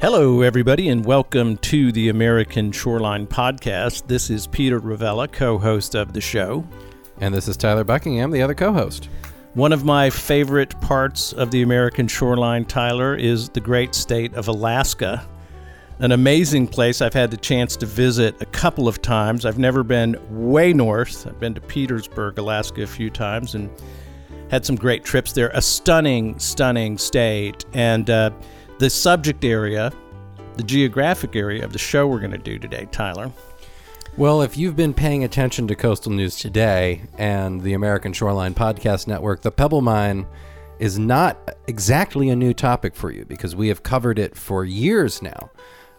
Hello, everybody, and welcome to the American Shoreline Podcast. This is Peter Ravella, co host of the show. And this is Tyler Buckingham, the other co host. One of my favorite parts of the American shoreline, Tyler, is the great state of Alaska. An amazing place I've had the chance to visit a couple of times. I've never been way north. I've been to Petersburg, Alaska a few times and had some great trips there. A stunning, stunning state. And uh, the subject area, the geographic area of the show we're going to do today, Tyler. Well, if you've been paying attention to Coastal News Today and the American Shoreline Podcast Network, the Pebble Mine is not exactly a new topic for you because we have covered it for years now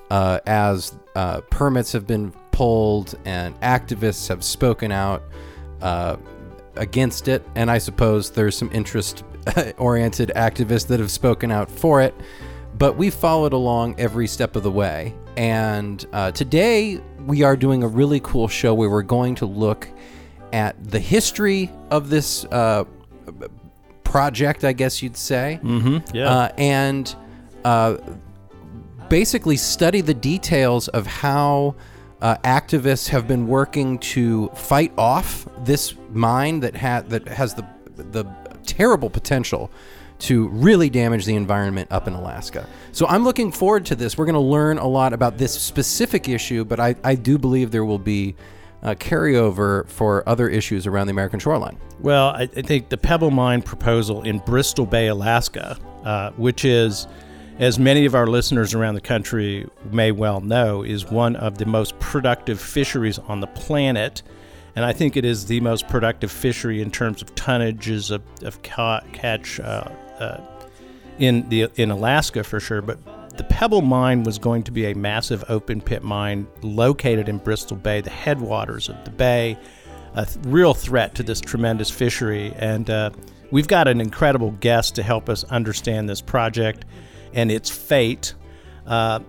uh, as uh, permits have been pulled and activists have spoken out uh, against it. And I suppose there's some interest oriented activists that have spoken out for it. But we followed along every step of the way. And uh, today we are doing a really cool show where we're going to look at the history of this uh, project, I guess you'd say. Mm-hmm. Yeah. Uh, and uh, basically study the details of how uh, activists have been working to fight off this mine that, ha- that has the, the terrible potential to really damage the environment up in Alaska. So I'm looking forward to this. We're going to learn a lot about this specific issue, but I, I do believe there will be a carryover for other issues around the American shoreline. Well, I, I think the Pebble Mine proposal in Bristol Bay, Alaska, uh, which is, as many of our listeners around the country may well know, is one of the most productive fisheries on the planet. And I think it is the most productive fishery in terms of tonnages of, of ca- catch uh, uh, in the in Alaska for sure. But the Pebble Mine was going to be a massive open pit mine located in Bristol Bay, the headwaters of the bay, a th- real threat to this tremendous fishery. And uh, we've got an incredible guest to help us understand this project and its fate. Uh,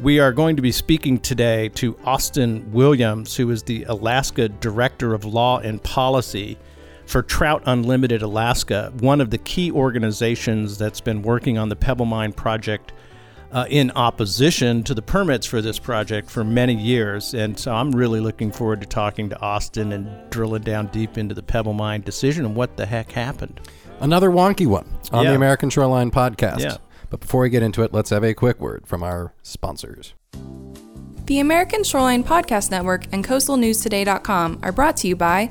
we are going to be speaking today to Austin Williams, who is the Alaska Director of Law and Policy for Trout Unlimited Alaska, one of the key organizations that's been working on the Pebble Mine project uh, in opposition to the permits for this project for many years. And so I'm really looking forward to talking to Austin and drilling down deep into the Pebble Mine decision and what the heck happened. Another wonky one on Yeah. the American Shoreline podcast. Yeah. But before we get into it, let's have a quick word from our sponsors. The American Shoreline Podcast Network and CoastalNewsToday.com are brought to you by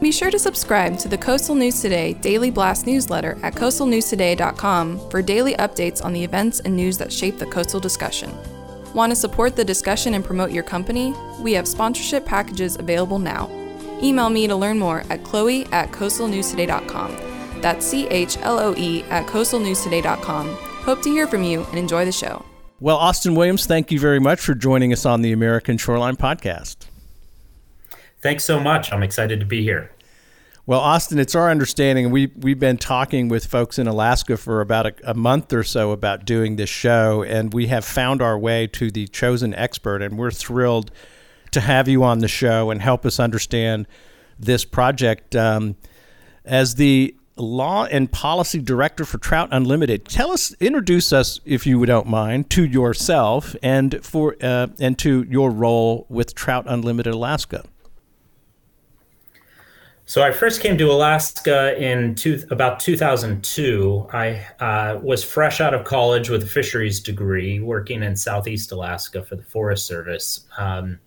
be sure to subscribe to the Coastal News Today Daily Blast newsletter at coastalnewstoday.com for daily updates on the events and news that shape the coastal discussion. Want to support the discussion and promote your company? We have sponsorship packages available now. Email me to learn more at chloe at coastalnewstoday.com. That's C H L O E at coastalnewstoday.com. Hope to hear from you and enjoy the show. Well, Austin Williams, thank you very much for joining us on the American Shoreline Podcast. Thanks so much. I'm excited to be here. Well, Austin, it's our understanding, we, we've been talking with folks in Alaska for about a, a, month or so about doing this show, and we have found our way to the chosen expert, and we're thrilled to have you on the show and help us understand this project. Um, as the Law and Policy Director for Trout Unlimited, tell us, introduce us, if you don't mind, to yourself and for uh, and to your role with Trout Unlimited Alaska. So I first came to Alaska in two, about 2002. I uh, was fresh out of college with a fisheries degree, working in Southeast Alaska for the Forest Service. Um,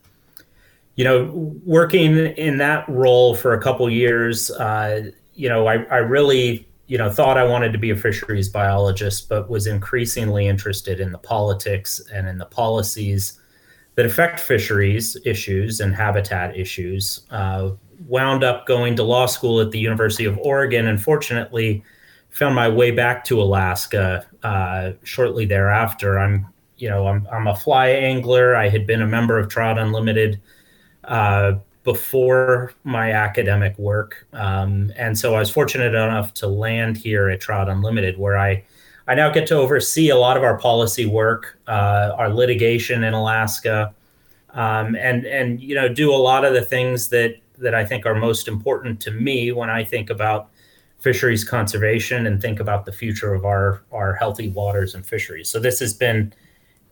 you know, working in that role for a couple years, uh, you know, I, I really, you know, thought I wanted to be a fisheries biologist, but was increasingly interested in the politics and in the policies that affect fisheries issues and habitat issues. Uh, wound up going to law school at the University of Oregon, and fortunately, found my way back to Alaska uh, shortly thereafter. I'm, you know, I'm I'm a fly angler. I had been a member of Trout Unlimited uh, before my academic work, um, and so I was fortunate enough to land here at Trout Unlimited, where I I now get to oversee a lot of our policy work, uh, our litigation in Alaska, um, and and you know do a lot of the things that that I think are most important to me when I think about fisheries conservation and think about the future of our our healthy waters and fisheries. So this has been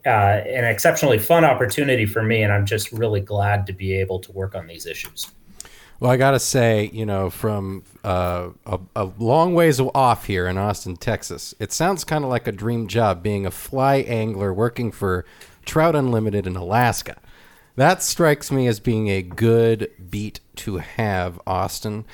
uh, an exceptionally fun opportunity for me, and I'm just really glad to be able to work on these issues. Well, I got to say, you know, from uh, a, a, long ways off here in Austin, Texas, it sounds kind of like a dream job being a fly angler working for Trout Unlimited in Alaska. That strikes me as being a good beat to have, Austin.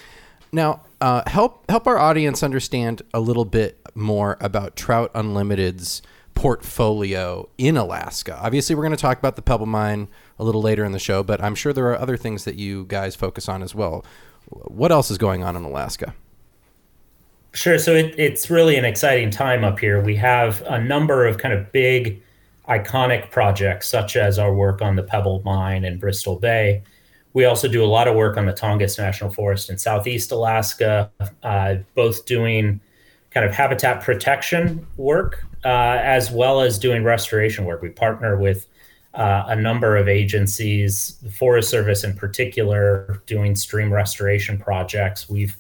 Now, uh, help help our audience understand a little bit more about Trout Unlimited's portfolio in Alaska. Obviously, we're going to talk about the Pebble Mine a little later in the show, but I'm sure there are other things that you guys focus on as well. What else is going on in Alaska? Sure. So it, it's really an exciting time up here. We have a number of kind of big, iconic projects, such as our work on the Pebble Mine in Bristol Bay. We also do a lot of work on the Tongass National Forest in Southeast Alaska, uh, both doing kind of habitat protection work uh, as well as doing restoration work. We partner with uh, a number of agencies, the Forest Service in particular, doing stream restoration projects. We've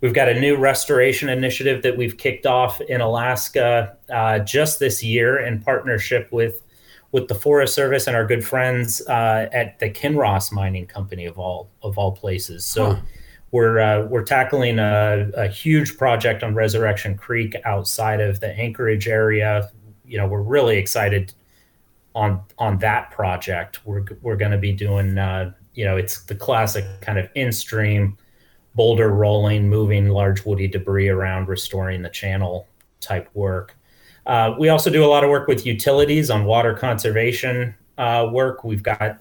we've got a new restoration initiative that we've kicked off in Alaska uh, just this year in partnership with with the Forest Service and our good friends uh, at the Kinross Mining Company of all of all places. So. Huh we're uh, we're tackling a, a, huge project on Resurrection Creek outside of the Anchorage area. You know, we're really excited on on that project. We're we're going to be doing uh, you know it's the classic kind of in stream boulder rolling, moving large woody debris around, restoring the channel type work. Uh, we also do a lot of work with utilities on water conservation uh, work. We've got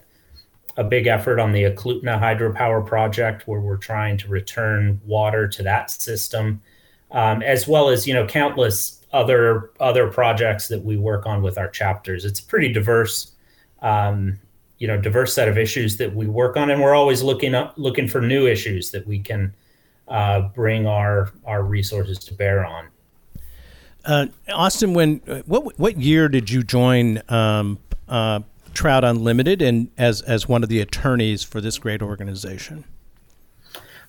a big effort on the Eklutna hydropower project where we're trying to return water to that system, um, as well as you know countless other other projects that we work on with our chapters. It's a pretty diverse, um, you know, diverse set of issues that we work on, and we're always looking up looking for new issues that we can uh, bring our our resources to bear on. Uh, Austin, when what what year did you join um, uh, Trout Unlimited and as as one of the attorneys for this great organization?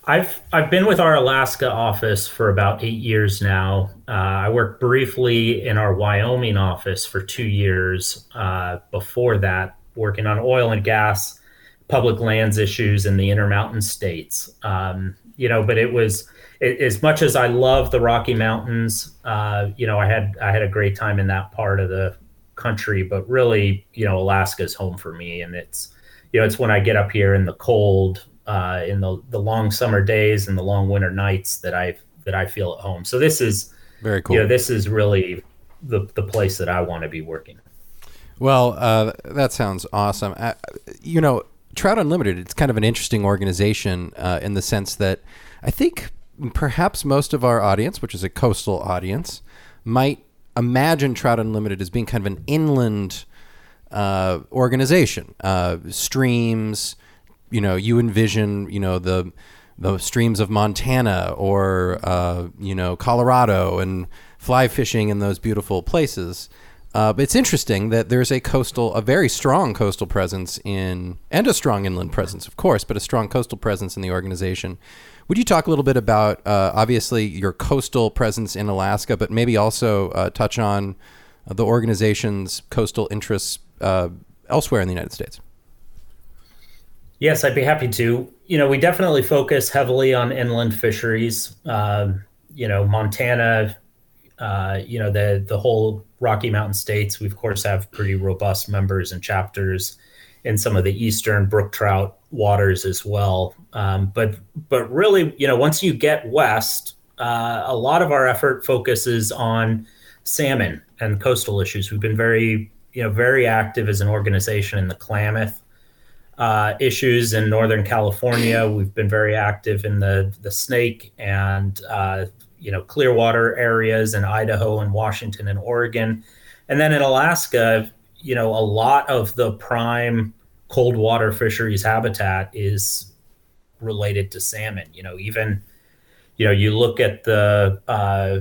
I've I've been with our Alaska office for about eight years now. Uh, I worked briefly in our Wyoming office for two years. Uh, before that, working on oil and gas, public lands issues in the Intermountain states. Um, you know, but it was it, as much as I love the Rocky Mountains. Uh, you know, I had I had a great time in that part of the country, but really, you know, Alaska is home for me, and it's you know, it's when I get up here in the cold, uh, in the the long summer days and the long winter nights that I that I feel at home. So this is very cool. You know, this is really the the place that I want to be working. Well, uh, that sounds awesome. Uh, you know, Trout Unlimited, it's kind of an interesting organization uh, in the sense that I think perhaps most of our audience, which is a coastal audience, might imagine Trout Unlimited as being kind of an inland uh, organization. Uh, streams, you know, you envision, you know, the the streams of Montana or uh, you know Colorado and fly fishing in those beautiful places. Uh, but it's interesting that there's a coastal, a very strong coastal presence in, and a strong inland presence, of course, but a strong coastal presence in the organization. Would you talk a little bit about, uh, obviously, your coastal presence in Alaska, but maybe also uh, touch on the organization's coastal interests uh, elsewhere in the United States? Yes, I'd be happy to. You know, we definitely focus heavily on inland fisheries. Um, you know, Montana, uh, you know, the the whole Rocky Mountain states. We of course have pretty robust members and chapters in some of the eastern brook trout waters as well. Um, but but really, you know, once you get west, uh, a lot of our effort focuses on salmon and coastal issues. We've been very you know very active as an organization in the Klamath uh, issues in Northern California. We've been very active in the the Snake and uh, you know Clearwater areas in Idaho and Washington and Oregon, and then in Alaska, you know, a lot of the prime cold water fisheries habitat is related to salmon. You know, even you know you look at the uh,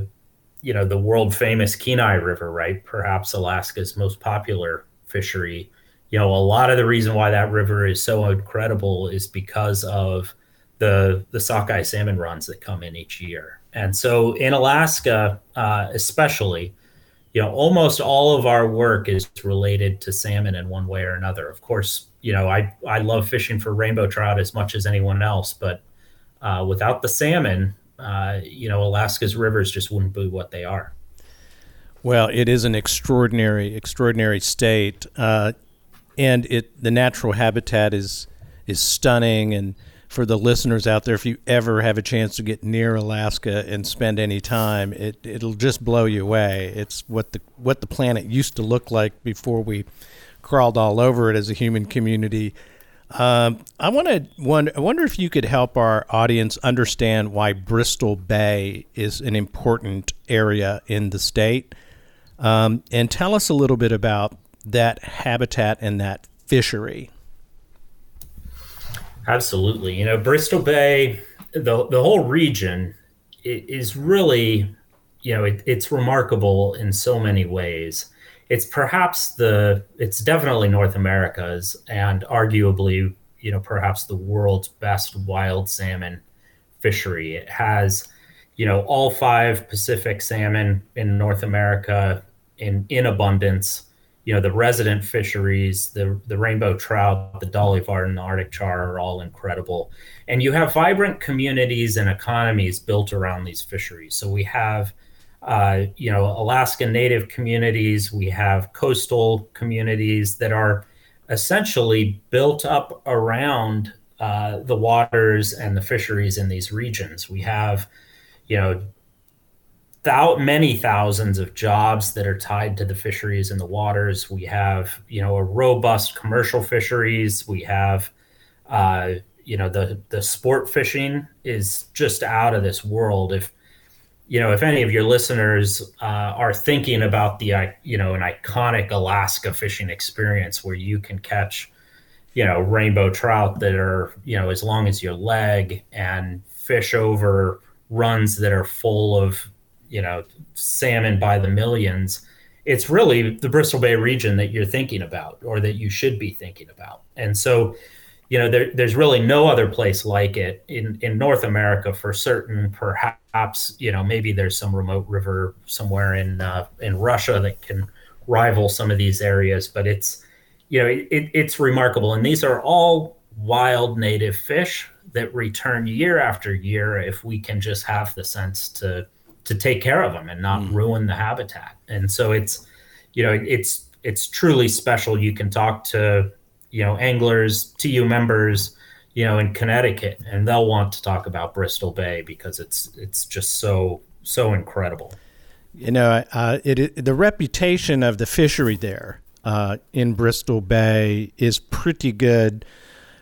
you know the world famous Kenai River, right? Perhaps Alaska's most popular fishery. You know, a lot of the reason why that river is so incredible is because of the the sockeye salmon runs that come in each year. And so in Alaska, uh, especially, you know, almost all of our work is related to salmon in one way or another. Of course, you know, I I love fishing for rainbow trout as much as anyone else, but uh, without the salmon, uh, you know, Alaska's rivers just wouldn't be what they are. Well, it is an extraordinary, extraordinary state, uh, and it the natural habitat is is stunning. And for the listeners out there, if you ever have a chance to get near Alaska and spend any time, it it'll just blow you away. It's what the what the planet used to look like before we crawled all over it as a human community. Um, I want to wonder, I wonder if you could help our audience understand why Bristol Bay is an important area in the state, um, and tell us a little bit about that habitat and that fishery. Absolutely, you know Bristol Bay, the the whole region is really, you know, it, it's remarkable in so many ways it's perhaps the it's definitely North America's and arguably you know perhaps the world's best wild salmon fishery. It has you know all five Pacific salmon in North America in in abundance. You know the resident fisheries, the the rainbow trout, the dolly varden, the Arctic char are all incredible, and you have vibrant communities and economies built around these fisheries. So we have uh, you know, Alaska Native communities. We have coastal communities that are essentially built up around uh, the waters and the fisheries in these regions. We have, you know, thou- many thousands of jobs that are tied to the fisheries and the waters. We have, you know, a robust commercial fisheries. We have, uh, you know, the the sport fishing is just out of this world. If you know, if any of your listeners uh, are thinking about the, you know, an iconic Alaska fishing experience where you can catch, you know, rainbow trout that are, you know, as long as your leg and fish over runs that are full of, you know, salmon by the millions, it's really the Bristol Bay region that you're thinking about or that you should be thinking about. And so, you know, there, there's really no other place like it in, in North America for certain. Perhaps, you know, maybe there's some remote river somewhere in uh, in Russia that can rival some of these areas, but it's, you know, it, it's remarkable. And these are all wild native fish that return year after year if we can just have the sense to to take care of them and not mm. ruin the habitat. And so it's, you know, it's it's truly special. You can talk to you know anglers, TU members, you know, in Connecticut, and they'll want to talk about Bristol Bay because it's it's just so so incredible. You know, uh, it, it, the reputation of the fishery there uh, in Bristol Bay is pretty good.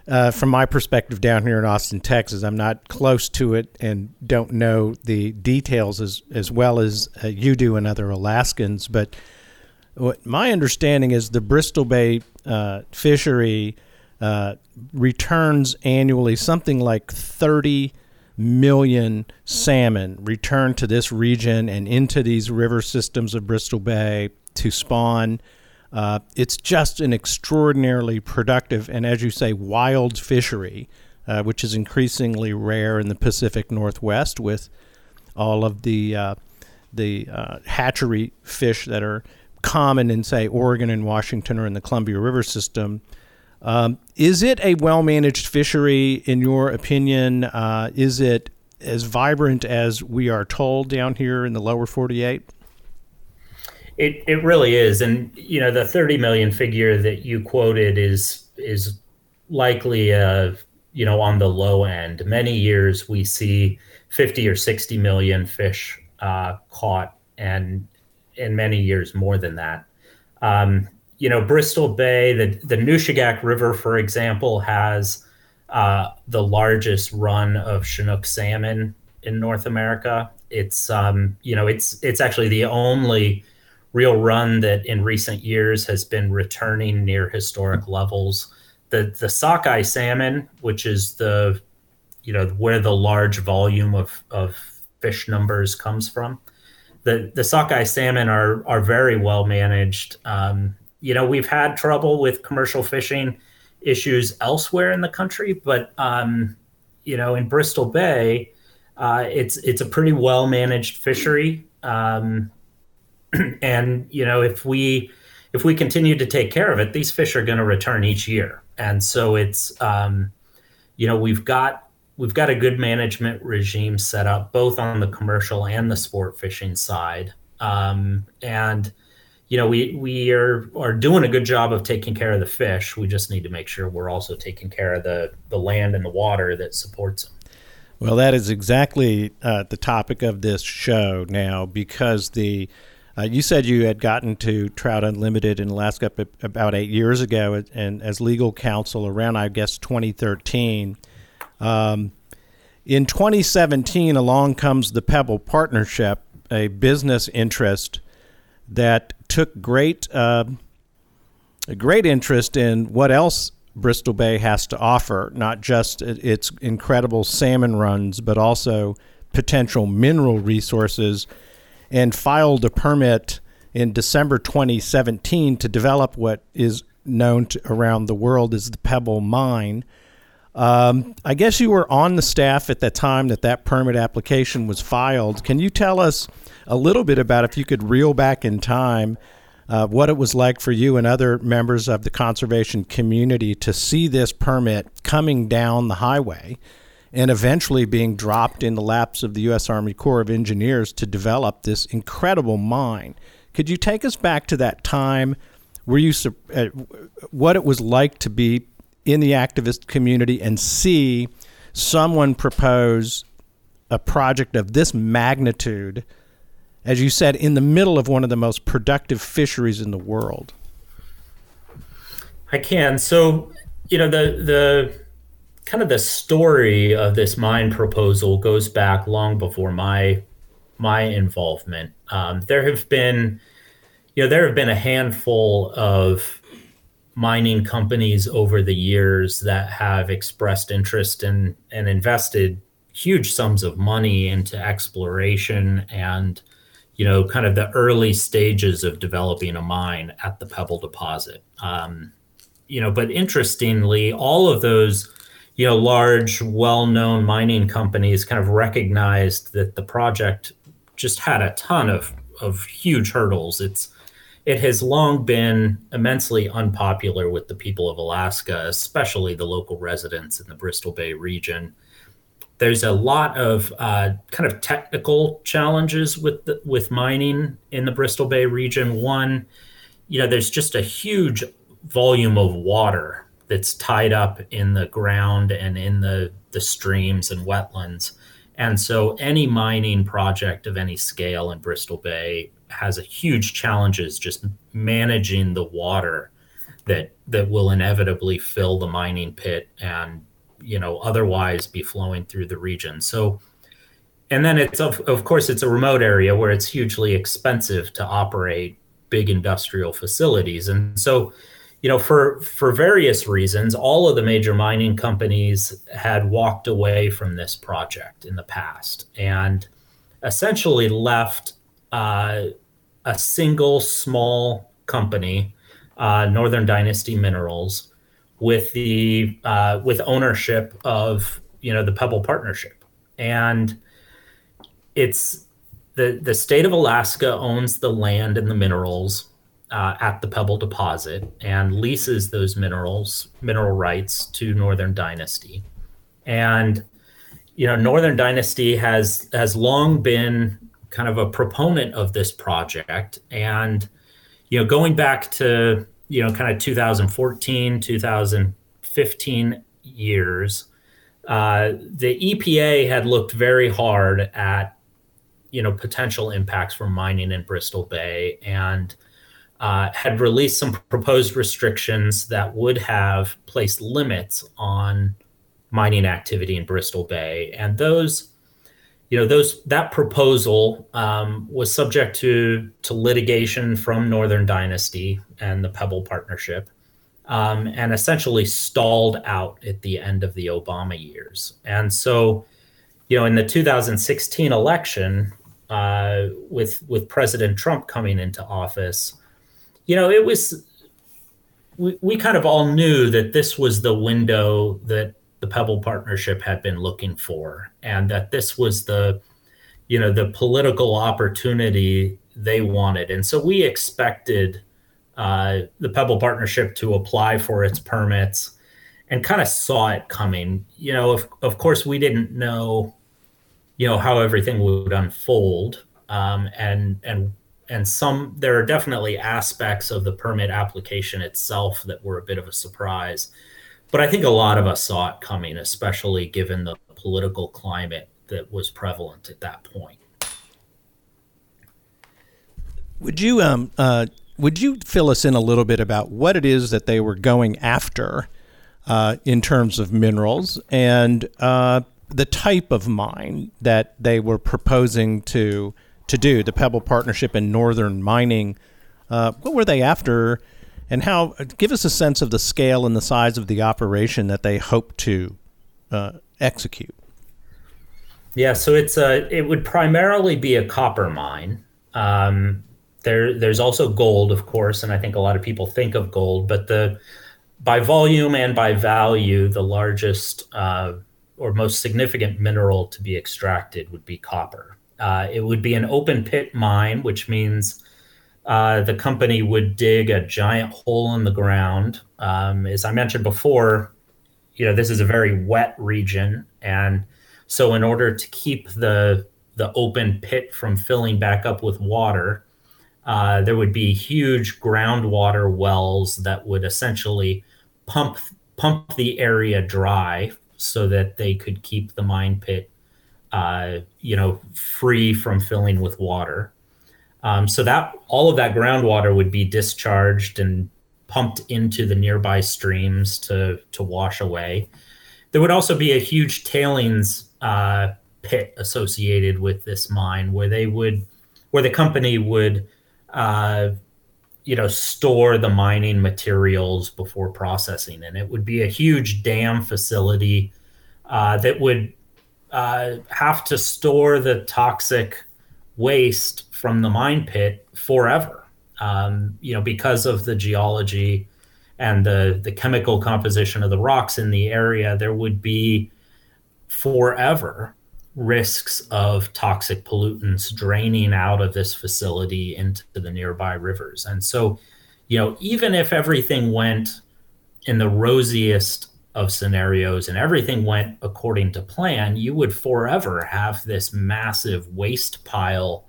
Uh, from my perspective down here in Austin, Texas, I'm not close to it and don't know the details as as well as uh, you do and other Alaskans. But what my understanding is the Bristol Bay uh, fishery uh, returns annually something like 30 million salmon return to this region and into these river systems of Bristol Bay to spawn. Uh, it's just an extraordinarily productive and, as you say, wild fishery, uh, which is increasingly rare in the Pacific Northwest with all of the uh, the uh, hatchery fish that are common in, say, Oregon and Washington or in the Columbia River system. Um, is it a well managed fishery, in your opinion? Uh, is it as vibrant as we are told down here in the lower 48? It, it really is. And, you know, the 30 million figure that you quoted is, is likely, uh, you know, on the low end. Many years we see 50 or 60 million fish uh, caught. And in many years more than that. Um, you know, Bristol Bay, the the Nushagak River, for example, has uh, the largest run of Chinook salmon in North America. It's um, you know, it's it's actually the only real run that in recent years has been returning near historic levels. The the sockeye salmon, which is the you know where the large volume of of fish numbers comes from. The the sockeye salmon are are very well managed. Um, you know, we've had trouble with commercial fishing issues elsewhere in the country, but um, you know, in Bristol Bay, uh, it's it's a pretty well managed fishery. Um, and you know, if we if we continue to take care of it, these fish are going to return each year. And so it's um, you know we've got we've got a good management regime set up both on the commercial and the sport fishing side. Um, and you know we we are are doing a good job of taking care of the fish. We just need to make sure we're also taking care of the the land and the water that supports them. Well that is exactly uh, the topic of this show now because the uh, you said you had gotten to Trout Unlimited in Alaska about eight years ago, and as legal counsel around, I guess, 2013. Um, in 2017, along comes the Pebble Partnership, a business interest that took great uh, a great interest in what else Bristol Bay has to offer, not just its incredible salmon runs, but also potential mineral resources, and filed a permit in December 2017 to develop what is known to, around the world as the Pebble Mine um, I guess you were on the staff at the time that that permit application was filed. Can you tell us a little bit about if you could reel back in time uh, what it was like for you and other members of the conservation community to see this permit coming down the highway and eventually being dropped in the laps of the U.S. Army Corps of Engineers to develop this incredible mine? Could you take us back to that time? Were you uh, what it was like to be in the activist community and see someone propose a project of this magnitude, as you said, in the middle of one of the most productive fisheries in the world? I can. So, you know, the the kind of the story of this mine proposal goes back long before my my involvement. Um, there have been, you know, there have been a handful of mining companies over the years that have expressed interest in and invested huge sums of money into exploration and you know kind of the early stages of developing a mine at the pebble deposit um, you know but interestingly all of those you know large well-known mining companies kind of recognized that the project just had a ton of of huge hurdles it's it has long been immensely unpopular with the people of Alaska, especially the local residents in the Bristol Bay region. There's a lot of uh, kind of technical challenges with the, with mining in the Bristol Bay region. One, you know, there's just a huge volume of water that's tied up in the ground and in the the streams and wetlands. And so any mining project of any scale in Bristol Bay has a huge challenges just managing the water that that will inevitably fill the mining pit and you know otherwise be flowing through the region so and then it's of, of course it's a remote area where it's hugely expensive to operate big industrial facilities and so you know for for various reasons all of the major mining companies had walked away from this project in the past and essentially left uh, a single small company, uh, Northern Dynasty Minerals, with the uh, with ownership of you know the Pebble Partnership, and it's the the state of Alaska owns the land and the minerals uh, at the Pebble deposit and leases those minerals mineral rights to Northern Dynasty, and you know Northern Dynasty has has long been kind of a proponent of this project. And you know going back to you know kind of 2014 2015 years uh, the epa had looked very hard at you know potential impacts from mining in bristol bay. And uh, had released some proposed restrictions that would have placed limits on mining activity in bristol bay and those you know those that proposal um, was subject to to litigation from Northern Dynasty and the Pebble Partnership. um, and essentially stalled out at the end of the Obama years. And so, you know, in the 2016 election, uh, with with President Trump coming into office, you know, it was we, we kind of all knew that this was the window that the Pebble Partnership had been looking for, and that this was the you know the political opportunity they wanted, and so we expected uh, the Pebble Partnership to apply for its permits and kind of saw it coming. You know, of, of course, we didn't know, you know, how everything would unfold. Um, and, and, and some, there are definitely aspects of the permit application itself that were a bit of a surprise. But I think a lot of us saw it coming, especially given the political climate that was prevalent at that point. Would you um, uh, would you fill us in a little bit about what it is that they were going after uh, in terms of minerals and uh, the type of mine that they were proposing to to do? The Pebble Partnership and Northern Mining. Uh, what were they after, and how? Give us a sense of the scale and the size of the operation that they hope to uh, execute. Yeah, so it's a. It would primarily be a copper mine. Um, there, there's also gold, of course, and I think a lot of people think of gold, but the by volume and by value, the largest uh, or most significant mineral to be extracted would be copper. Uh, it would be an open pit mine, which means uh, the company would dig a giant hole in the ground. Um, as I mentioned before, you know this is a very wet region, and so in order to keep the the open pit from filling back up with water, uh, there would be huge groundwater wells that would essentially pump pump the area dry so that they could keep the mine pit, uh, you know, free from filling with water. Um, so that all of that groundwater would be discharged and pumped into the nearby streams to to wash away. There would also be a huge tailings uh, pit associated with this mine, where they would, where the company would uh, you know, store the mining materials before processing. And it would be a huge dam facility uh, that would uh, have to store the toxic waste from the mine pit forever. Um, you know, because of the geology and the the chemical composition of the rocks in the area, there would be forever risks of toxic pollutants draining out of this facility into the nearby rivers. And so, you know, even if everything went in the rosiest of scenarios and everything went according to plan, you would forever have this massive waste pile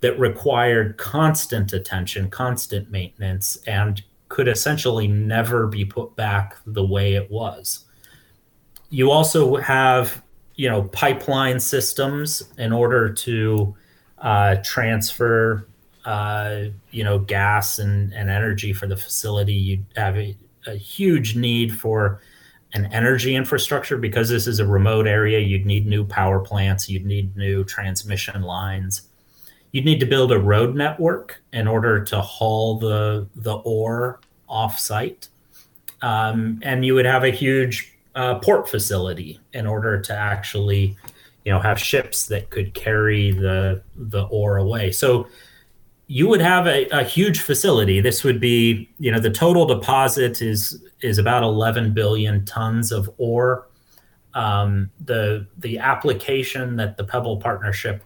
that required constant attention, constant maintenance, and could essentially never be put back the way it was. You also have you know pipeline systems in order to uh, transfer uh, you know gas and, and energy for the facility you have a, a, huge need for an energy infrastructure because this is a remote area you'd need new power plants you'd need new transmission lines you'd need to build a road network in order to haul the the ore off site um, and you would have a huge uh, port facility in order to actually, you know, have ships that could carry the the ore away. So you would have a, a huge facility. This would be, you know, the total deposit is is about 11 billion tons of ore. Um, the the application that the Pebble Partnership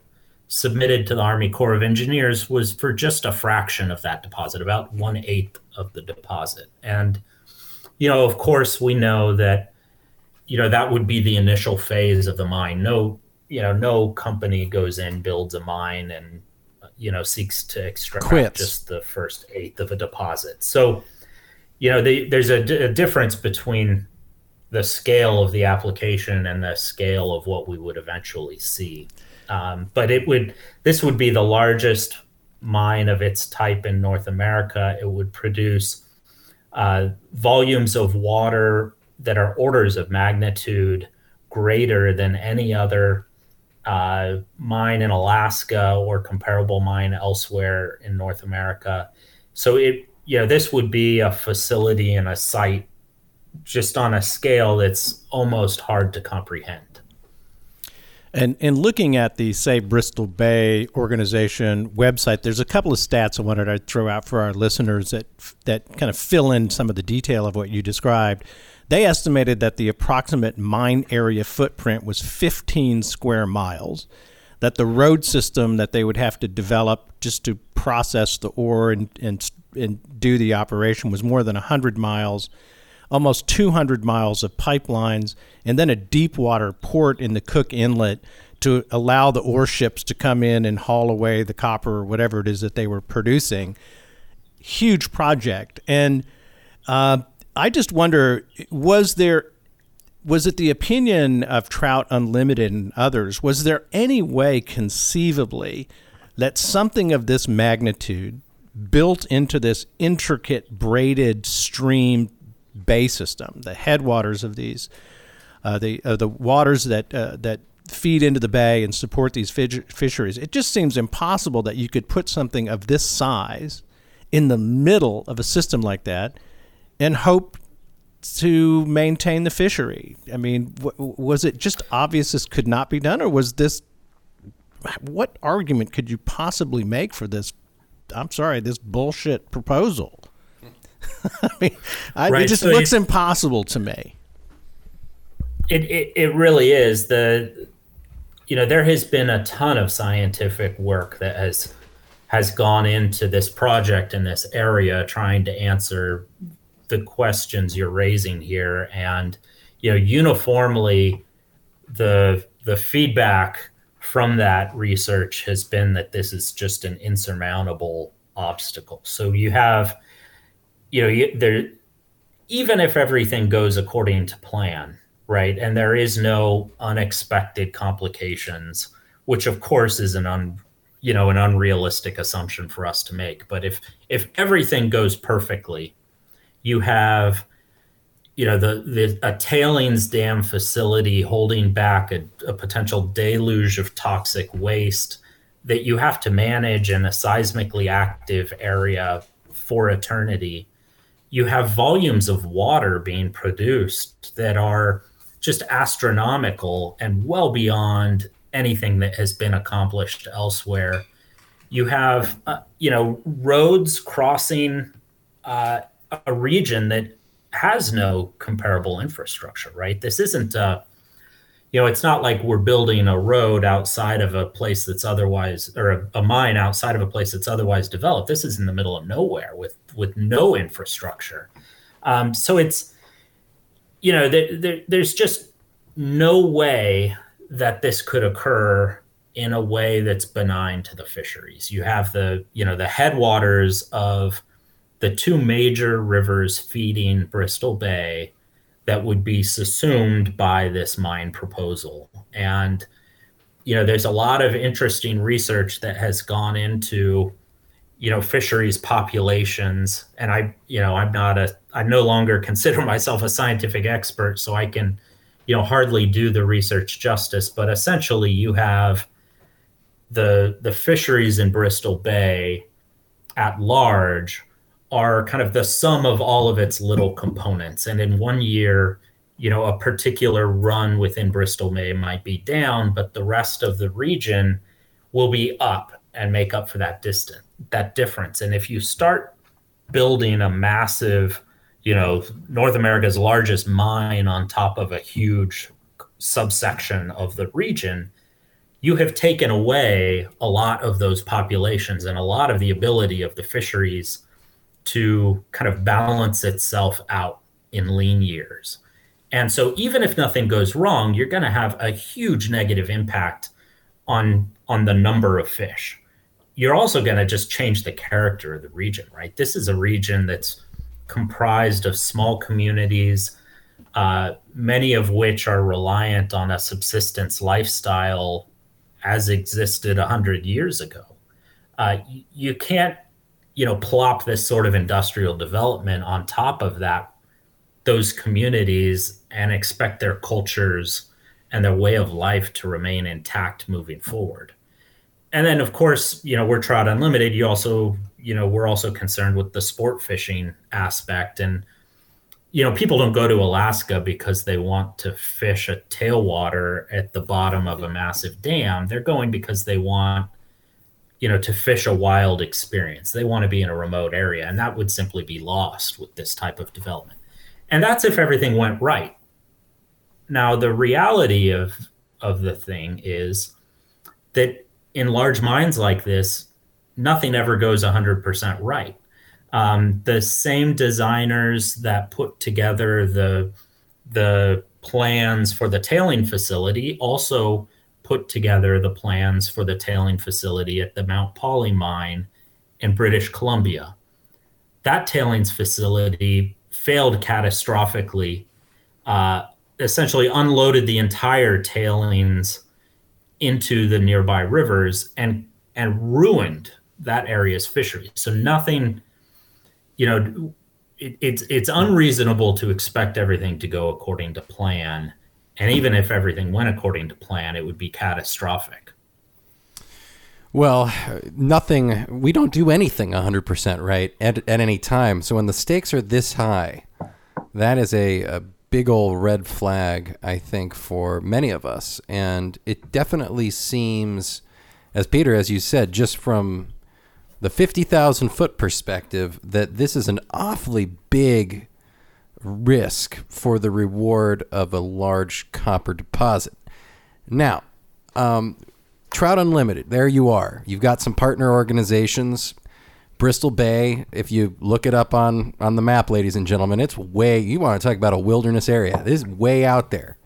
submitted to the Army Corps of Engineers was for just a fraction of that deposit, about one eighth of the deposit. And you know, of course, we know that you know that would be the initial phase of the mine no you know no company goes in builds a mine and you know seeks to extract Quits. just the first eighth of a deposit. So you know the, there's a, d- a difference between the scale of the application and the scale of what we would eventually see. Um, but it would this would be the largest mine of its type in north america. It would produce uh, volumes of water that are orders of magnitude greater than any other uh, mine in Alaska or comparable mine elsewhere in North America. So it you know, this would be a facility and a site just on a scale that's almost hard to comprehend. And in looking at the Save Bristol Bay organization website, there's a couple of stats I wanted to throw out for our listeners that that kind of fill in some of the detail of what you described. They estimated that the approximate mine area footprint was 15 square miles. That the road system that they would have to develop just to process the ore and and, and do the operation was more than 100 miles almost 200 miles of pipelines, and then a deep water port in the Cook Inlet to allow the ore ships to come in and haul away the copper or whatever it is that they were producing. Huge project. And uh, I just wonder was there. Was it the opinion of Trout Unlimited and others? Was there any way conceivably that something of this magnitude built into this intricate braided stream bay system, the headwaters of these, uh, the uh, the waters that uh, that feed into the bay and support these fisheries. It just seems impossible that you could put something of this size in the middle of a system like that and hope to maintain the fishery. I mean, w- was it just obvious this could not be done, or was this? What argument could you possibly make for this? I'm sorry, this bullshit proposal. I mean, I, right. it just so looks impossible to me. It, it it really is the you know there has been a ton of scientific work that has has gone into this project in this area trying to answer the questions you're raising here and you know uniformly the the feedback from that research has been that this is just an insurmountable obstacle so you have you know, there, even if everything goes according to plan, right, and there is no unexpected complications, which of course is an un, you know, an unrealistic assumption for us to make. But if if everything goes perfectly, you have you know the the a tailings dam facility holding back a, a, potential deluge of toxic waste that you have to manage in a seismically active area for eternity you have volumes of water being produced that are just astronomical and well beyond anything that has been accomplished elsewhere. You have, uh, you know, roads crossing uh, a region that has no comparable infrastructure, right? This isn't a you know, it's not like we're building a road outside of a place that's otherwise, or a, a, mine outside of a place that's otherwise developed. This is in the middle of nowhere with with no infrastructure. Um, so it's, you know, there, there, there's just no way that this could occur in a way that's benign to the fisheries. You have the, you know, the headwaters of the two major rivers feeding Bristol Bay that would be subsumed by this mine proposal. And, you know, there's a lot of interesting research that has gone into, you know, fisheries populations. And I, you know, I'm not a, I no longer consider myself a scientific expert, so I can, you know, hardly do the research justice. But essentially, you have the the fisheries in Bristol Bay at large are kind of the sum of all of its little components. And in one year, you know, a particular run within Bristol Bay might be down, but the rest of the region will be up and make up for that distance, that difference. And if you start building a massive, you know, North America's largest mine on top of a huge subsection of the region, you have taken away a lot of those populations and a lot of the ability of the fisheries to kind of balance itself out in lean years. And so even if nothing goes wrong, you're going to have a huge negative impact on on the number of fish. You're also going to just change the character of the region, right? This is a region that's comprised of small communities, uh, many of which are reliant on a subsistence lifestyle as existed 100 years ago. Uh, you can't you know plop this sort of industrial development on top of that those communities and expect their cultures and their way of life to remain intact moving forward and then of course, you know, we're Trout Unlimited. You also, you know, we're also concerned with the sport fishing aspect. And, you know, people don't go to Alaska because they want to fish a tailwater at the bottom of a massive dam. They're going because they want, you know, to fish a wild experience. They want to be in a remote area. And that would simply be lost with this type of development. And that's if everything went right. Now, the reality of of the thing is that in large mines like this, nothing ever goes 100% right. Um, the same designers that put together the the plans for the tailing facility also put together the plans for the tailing facility at the Mount Polley mine in British Columbia. That tailings facility failed catastrophically uh, essentially unloaded the entire tailings into the nearby rivers and and ruined that area's fisheries. So nothing, you know, it, it's it's unreasonable to expect everything to go according to plan, and even if everything went according to plan, it would be catastrophic. Well, nothing. We don't do anything 100% right at, at any time. So when the stakes are this high, that is a, a big old red flag, I think, for many of us. And it definitely seems, as Peter, as you said, just from the 50,000 foot perspective, that this is an awfully big risk for the reward of a large copper deposit. Now, um, Trout Unlimited, there you are. You've got some partner organizations Bristol Bay, if you look it up on on the map, ladies and gentlemen, it's way you want to talk about a wilderness area. This is way out there.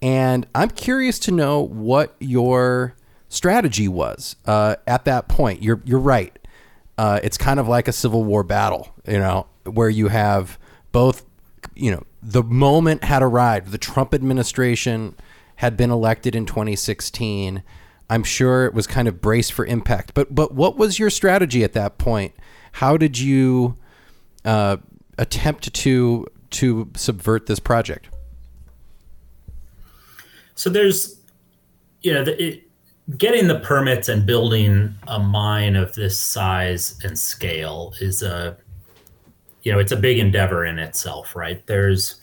And I'm curious to know what your strategy was uh, at that point. You're you're right. Uh, it's kind of like a Civil War battle, you know, where you have both, you know, the moment had arrived. The Trump administration had been elected in 2016 I'm sure it was kind of braced for impact. But but what was your strategy at that point? How did you uh, attempt to to subvert this project? So there's, you know, the, it, getting the permits and building a mine of this size and scale is a, you know, it's a big endeavor in itself, right? There's,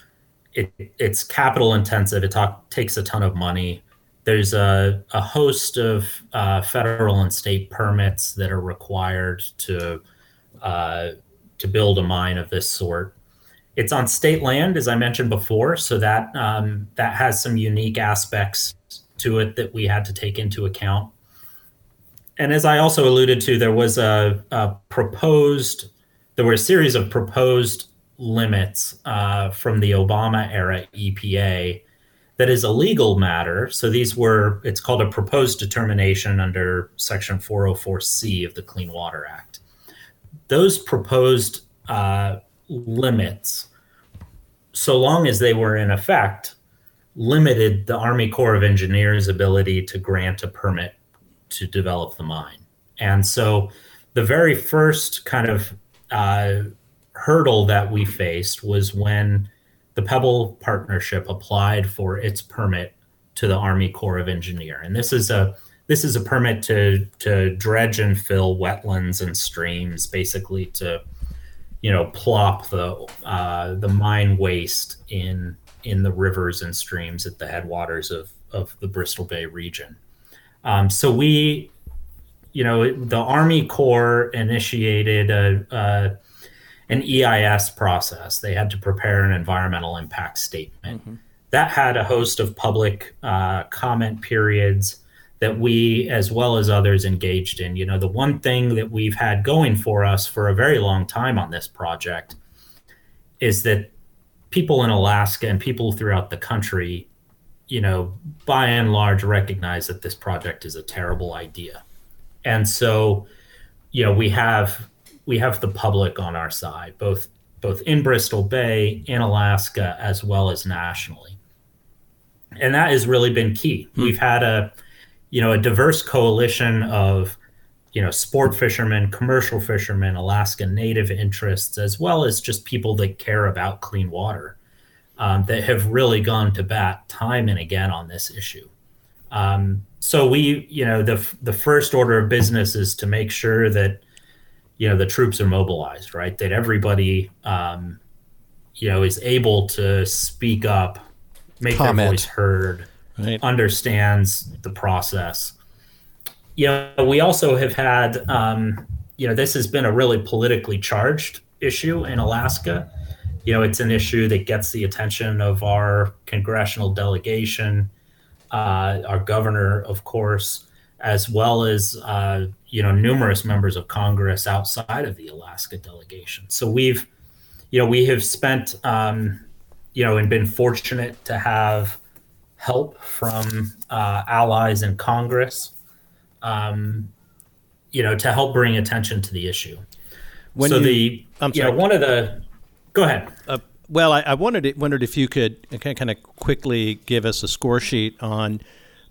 it, it's capital intensive. It talk, takes a ton of money there's a, a host of uh, federal and state permits that are required to uh, to build a mine of this sort. It's on state land, as I mentioned before, so that um, that has some unique aspects to it that we had to take into account. And as I also alluded to, there was a, a proposed there were a series of proposed limits uh, from the Obama era EPA that is a legal matter. So these were, it's called a proposed determination under Section 404C of the Clean Water Act. Those proposed uh, limits, so long as they were in effect, limited the Army Corps of Engineers' ability to grant a permit to develop the mine. And so the very first kind of uh, hurdle that we faced was when the Pebble Partnership applied for its permit to the Army Corps of Engineer, and this is a this is a permit to to dredge and fill wetlands and streams, basically to you know plop the uh, the mine waste in in the rivers and streams at the headwaters of of the Bristol Bay region. Um, so we, you know, the Army Corps initiated a, a an EIS process. They had to prepare an environmental impact statement. Mm-hmm. That had a host of public uh, comment periods that we, as well as others, engaged in. You know, the one thing that we've had going for us for a very long time on this project is that people in Alaska and people throughout the country, you know, by and large recognize that this project is a terrible idea. And so, you know, we have we have the public on our side, both both in Bristol Bay, in Alaska, as well as nationally. And that has really been key. Hmm. We've had a, you know, a diverse coalition of, you know, sport fishermen, commercial fishermen, Alaska native interests, as well as just people that care about clean water, um, that have really gone to bat time and again on this issue. Um, so we, you know, the the first order of business is to make sure that you know the troops are mobilized, right? That everybody, um, you know, is able to speak up, make Comment. their voice heard, Right. understands the process. You know, we also have had, um, you know, this has been a really politically charged issue in Alaska. You know, it's an issue that gets the attention of our congressional delegation, uh, our governor, of course, as well as uh, you know numerous members of Congress outside of the Alaska delegation. So we've, you know, we have spent, um, you know, and been fortunate to have help from uh, allies in Congress, um, you know, to help bring attention to the issue. When so you- the, I'm you know, sorry. one of the, go ahead. Uh, well, I, I wanted wondered if you could kind of quickly give us a score sheet on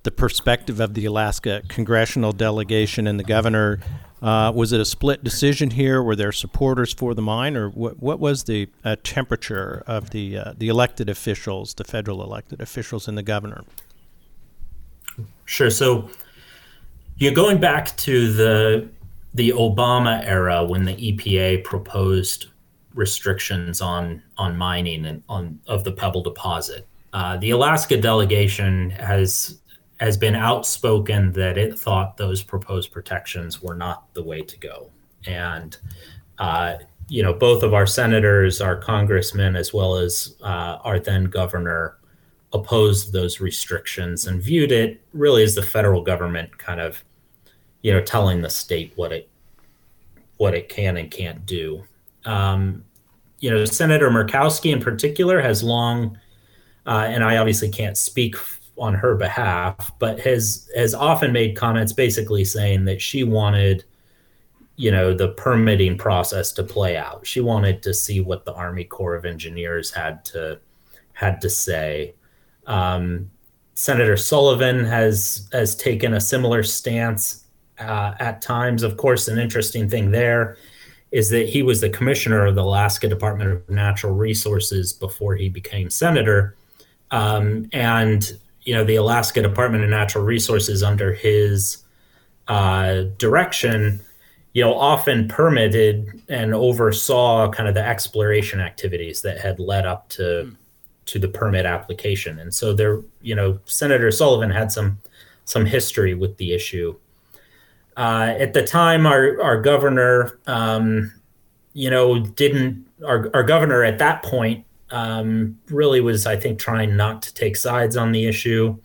the perspective of the Alaska congressional delegation and the governor. Uh, was it a split decision here? Were there supporters for the mine, or what? What was the uh, temperature of the uh, the elected officials, the federal elected officials, and the governor? Sure. So you're going back to the the Obama era when the EPA proposed restrictions on on mining and on of the Pebble deposit. Uh, the Alaska delegation has has been outspoken that it thought those proposed protections were not the way to go, and uh, you know both of our senators, our congressmen, as well as uh, our then governor opposed those restrictions and viewed it really as the federal government kind of you know telling the state what it what it can and can't do um, you know senator murkowski in particular has long uh, and i obviously can't speak on her behalf but has has often made comments basically saying that she wanted you know the permitting process to play out she wanted to see what the army corps of engineers had to had to say um, Senator Sullivan has has taken a similar stance uh, at times. Of course, an interesting thing there is that he was the commissioner of the Alaska Department of Natural Resources before he became senator, um, and you know the Alaska Department of Natural Resources under his uh, direction, you know, often permitted and oversaw kind of the exploration activities that had led up to to the permit application. And so there, you know, Senator Sullivan had some some history with the issue. Uh, at the time, our our governor, um, you know, didn't our our governor at that point um, really was, I think, trying not to take sides on the issue.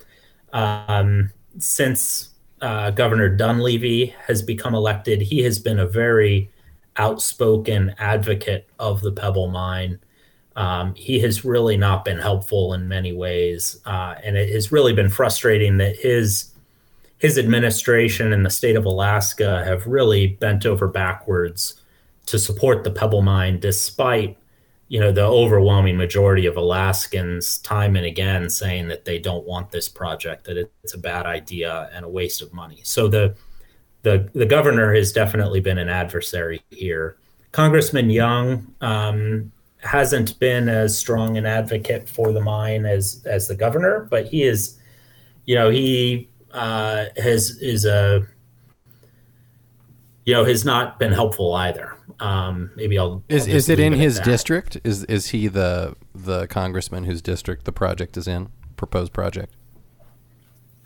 Um, since uh, Governor Dunleavy has become elected, he has been a very outspoken advocate of the Pebble Mine. Um, he has really not been helpful in many ways, uh, and it has really been frustrating that his his administration and the state of Alaska have really bent over backwards to support the Pebble Mine, despite you know the overwhelming majority of Alaskans time and again saying that they don't want this project, that it's a bad idea and a waste of money. So the the the governor has definitely been an adversary here. Congressman Young um, hasn't been as strong an advocate for the mine as as the governor, but he is, you know, he uh, has is a you know has not been helpful either. Um, maybe I'll Is I'll is it in at his district? Is is he the the congressman whose district the project is in? Proposed project.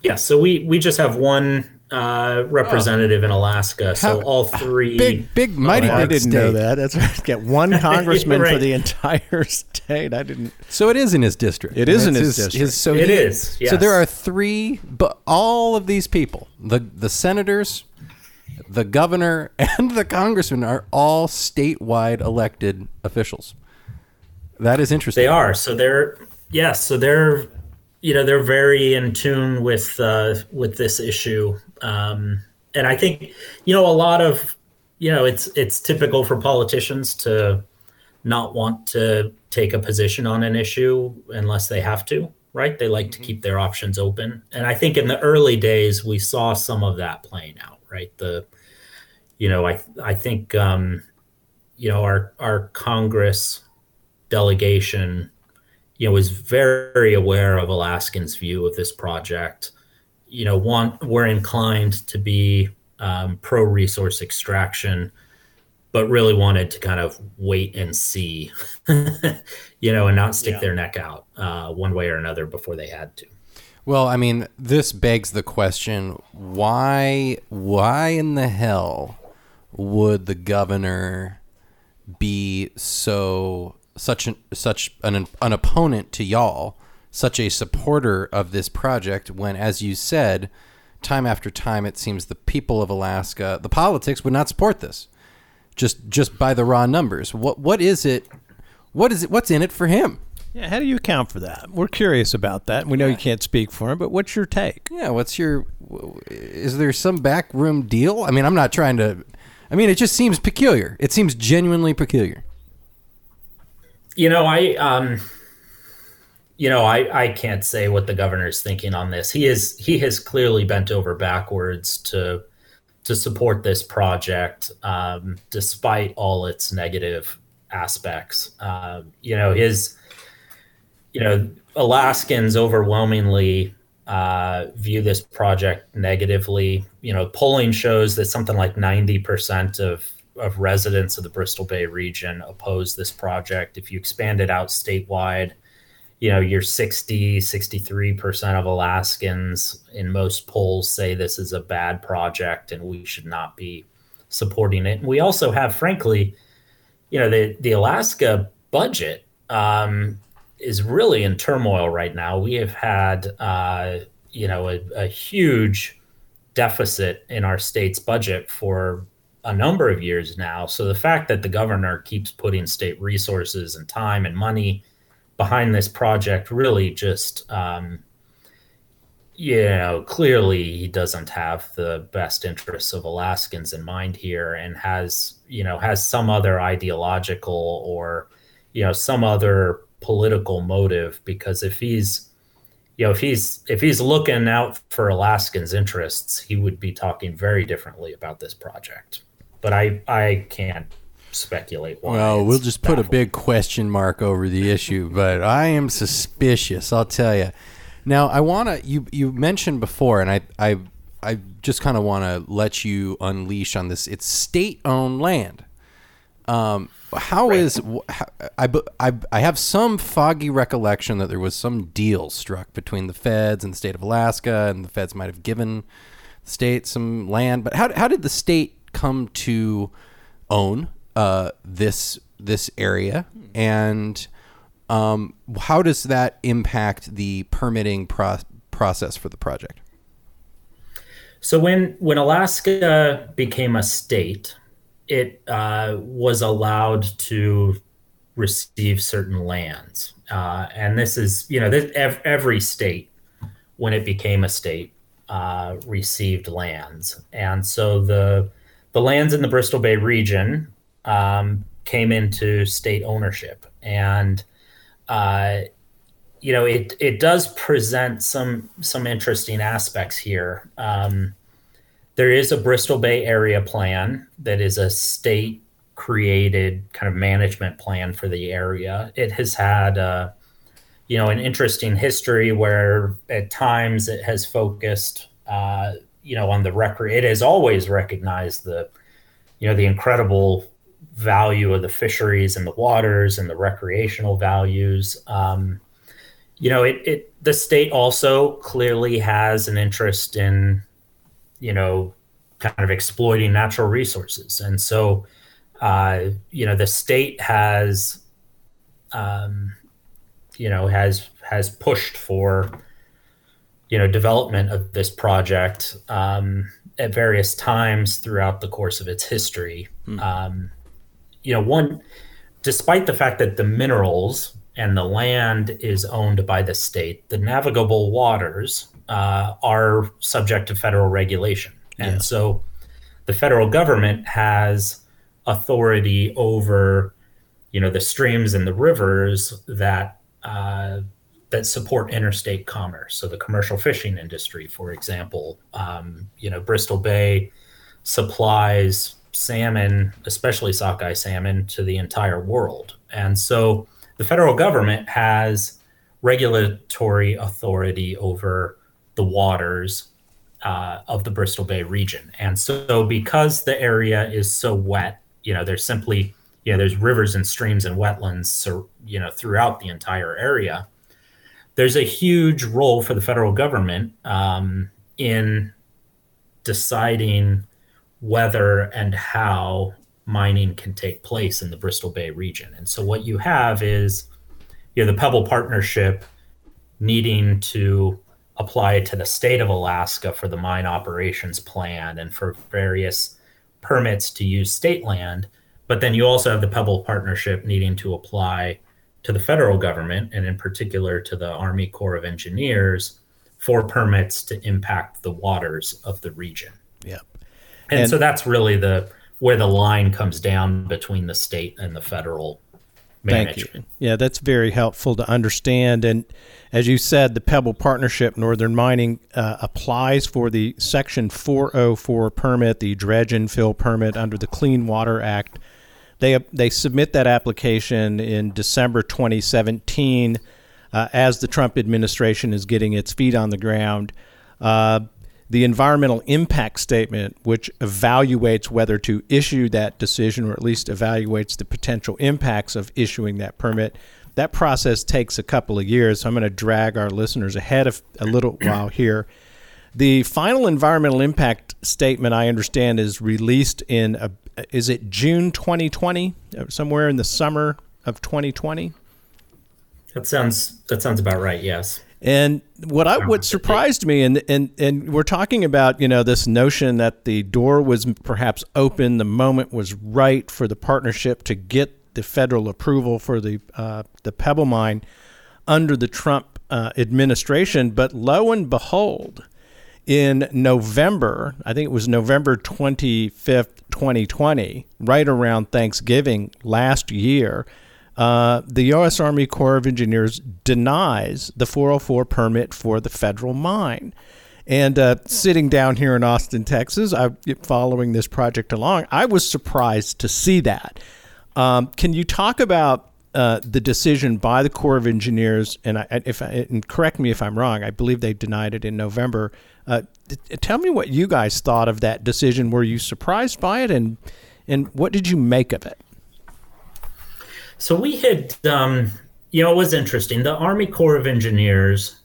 Yeah, so we we just have one uh, representative in Alaska. So How- all three Big big mighty I didn't state. know that. That's right. Get one congressman for the entire state. I didn't. So it is in his district. It is in It's his district. so It he- is, So there are three, but all of these people, the the senators, the governor, and the congressman are all statewide elected officials. That is interesting. They are. So they're yes. So they're you know they're very in tune with uh, with this issue, um, and I think you know a lot of you know it's it's typical for politicians to not want to take a position on an issue unless they have to. Right? They like to keep their options open, and I think in the early days we saw some of that playing out. Right? The you know I I think um, you know our our Congress delegation, you know, was very aware of Alaskans' view of this project. you know, want were inclined to be um, pro resource extraction, but really wanted to kind of wait and see, you know, and not stick yeah. their neck out uh, one way or another before they had to. Well, I mean, this begs the question: Why, why in the hell would the governor be so such an such an an opponent to y'all, such a supporter of this project? When, as you said, time after time, it seems the people of Alaska, the politics would not support this, just just by the raw numbers. What what is it? What is it? What's in it for him? Yeah, how do you account for that? We're curious about that. We know yeah. you can't speak for him, but what's your take? Yeah, what's your? Is there some backroom deal? I mean, I'm not trying to. I mean, it just seems peculiar. It seems genuinely peculiar. You know, I um, you know, I, I can't say what the governor's thinking on this. He is he has clearly bent over backwards to to support this project, um, despite all its negative aspects. Uh, you know, his you know Alaskans overwhelmingly uh, view this project negatively. You know, polling shows that something like ninety percent of of residents of the Bristol Bay region oppose this project. If you expand it out statewide, you know, you're 60, 63% of Alaskans in most polls say this is a bad project and we should not be supporting it. And we also have, frankly, you know, the, the Alaska budget um, is really in turmoil right now. We have had, uh, you know, a, a huge deficit in our state's budget for a number of years now. So the fact that the governor keeps putting state resources and time and money behind this project really just um, you know clearly he doesn't have the best interests of alaskans in mind here and has you know has some other ideological or you know some other political motive because if he's you know if he's if he's looking out for alaskans interests he would be talking very differently about this project but i i can't speculate why. Well, we'll just baffling. put a big question mark over the issue, but I am suspicious. I'll tell you. Now, I want to. You you mentioned before, and I I I just kind of want to let you unleash on this. It's state-owned land. Um, how right. is I, I, I have some foggy recollection that there was some deal struck between the feds and the state of Alaska, and the feds might have given the state some land. But how, how did the state come to own uh, this this area, and um, how does that impact the permitting pro- process for the project? So when when Alaska became a state, it uh, was allowed to receive certain lands, uh, and this is you know this, every state when it became a state uh, received lands, and so the the lands in the Bristol Bay region um, came into state ownership, and uh, you know it it does present some some interesting aspects here. Um, there is a Bristol Bay area plan that is a state created kind of management plan for the area. It has had uh, you know an interesting history where at times it has focused uh, you know on the record. It has always recognized the you know the incredible value of the fisheries and the waters and the recreational values. Um, you know, it, it the state also clearly has an interest in, you know, kind of exploiting natural resources, and so, uh, you know, the state has, um, you know, has has pushed for, you know, development of this project um, at various times throughout the course of its history. Hmm. Um, you know, one, despite the fact that the minerals and the land is owned by the state, the navigable waters uh, are subject to federal regulation. And yeah. so the federal government has authority over, you know, the streams and the rivers that uh, that support interstate commerce. So the commercial fishing industry, for example, um, you know, Bristol Bay supplies salmon, especially sockeye salmon, to the entire world. And so the federal government has regulatory authority over the waters uh, of the Bristol Bay region. And so, because the area is so wet, you know, there's simply, you know, there's rivers and streams and wetlands, so, you know, throughout the entire area. There's a huge role for the federal government um, in deciding whether and how mining can take place in the Bristol Bay region. And so, what you have is, you know, the Pebble Partnership needing to apply to the state of Alaska for the mine operations plan and for various permits to use state land. But then you also have the Pebble Partnership needing to apply to the federal government and, in particular, to the Army Corps of Engineers for permits to impact the waters of the region. Yep. And, and so that's really the where the line comes down between the state and the federal management. Thank you. Yeah, that's very helpful to understand. And as you said, the Pebble Partnership Northern Mining uh, applies for the Section 404 permit, the dredge and fill permit under the Clean Water Act. They they submit that application in December 2017 uh, as the Trump administration is getting its feet on the ground. Uh, the environmental impact statement, which evaluates whether to issue that decision or at least evaluates the potential impacts of issuing that permit. That process takes a couple of years, so I'm going to drag our listeners ahead of a little while here. The final environmental impact statement, I understand, is released in a, is it June 2020, somewhere in the summer of 2020. That sounds that sounds about right. Yes. And what I what surprised me, and and and we're talking about you know this notion that the door was perhaps open, the moment was right for the partnership to get the federal approval for the uh, the Pebble mine under the Trump uh, administration. But lo and behold, in November, I think it was November twenty fifth, twenty twenty, right around Thanksgiving last year uh, the U.S. Army Corps of Engineers denies the 404 permit for the federal mine. And uh, sitting down here in Austin, Texas, I, following this project along, I was surprised to see that. Um, can you talk about uh, the decision by the Corps of Engineers? And, I, if I, and correct me if I'm wrong, I believe they denied it in November. Uh, tell me what you guys thought of that decision. Were you surprised by it, and and what did you make of it? So we had, um, you know, it was interesting. The Army Corps of Engineers,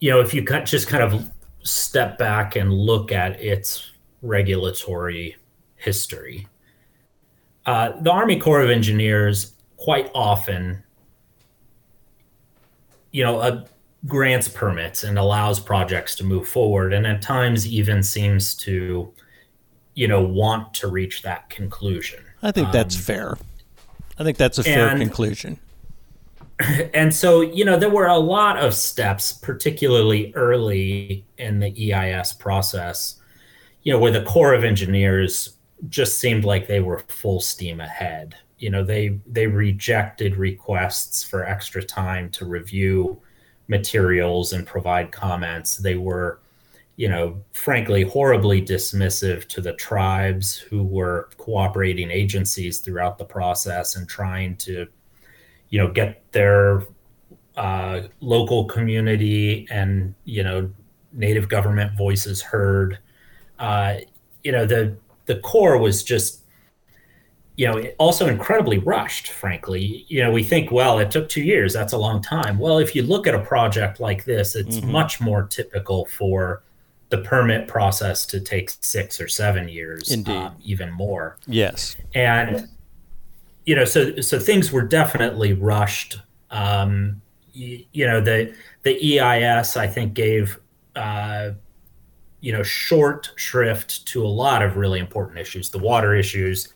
you know, if you just kind of step back and look at its regulatory history, uh, the Army Corps of Engineers quite often, you know, uh, grants permits and allows projects to move forward, and at times even seems to, you know, want to reach that conclusion. I think that's um, fair. I think that's a fair and, conclusion. And so, you know, there were a lot of steps, particularly early in the EIS process, you know, where the Corps of Engineers just seemed like they were full steam ahead. You know, they they rejected requests for extra time to review materials and provide comments. They were you know, frankly, horribly dismissive to the tribes who were cooperating agencies throughout the process and trying to, you know, get their uh, local community and you know native government voices heard. Uh, you know, the the Corps was just you know, also incredibly rushed, frankly. You know, we think, well, it took two years. That's a long time. Well, if you look at a project like this, it's mm-hmm. much more typical for the permit process to take six or seven years, indeed, um, even more. Yes, and you know, so so things were definitely rushed. Um, you, you know, the the EIS I think gave uh, you know short shrift to a lot of really important issues, the water issues,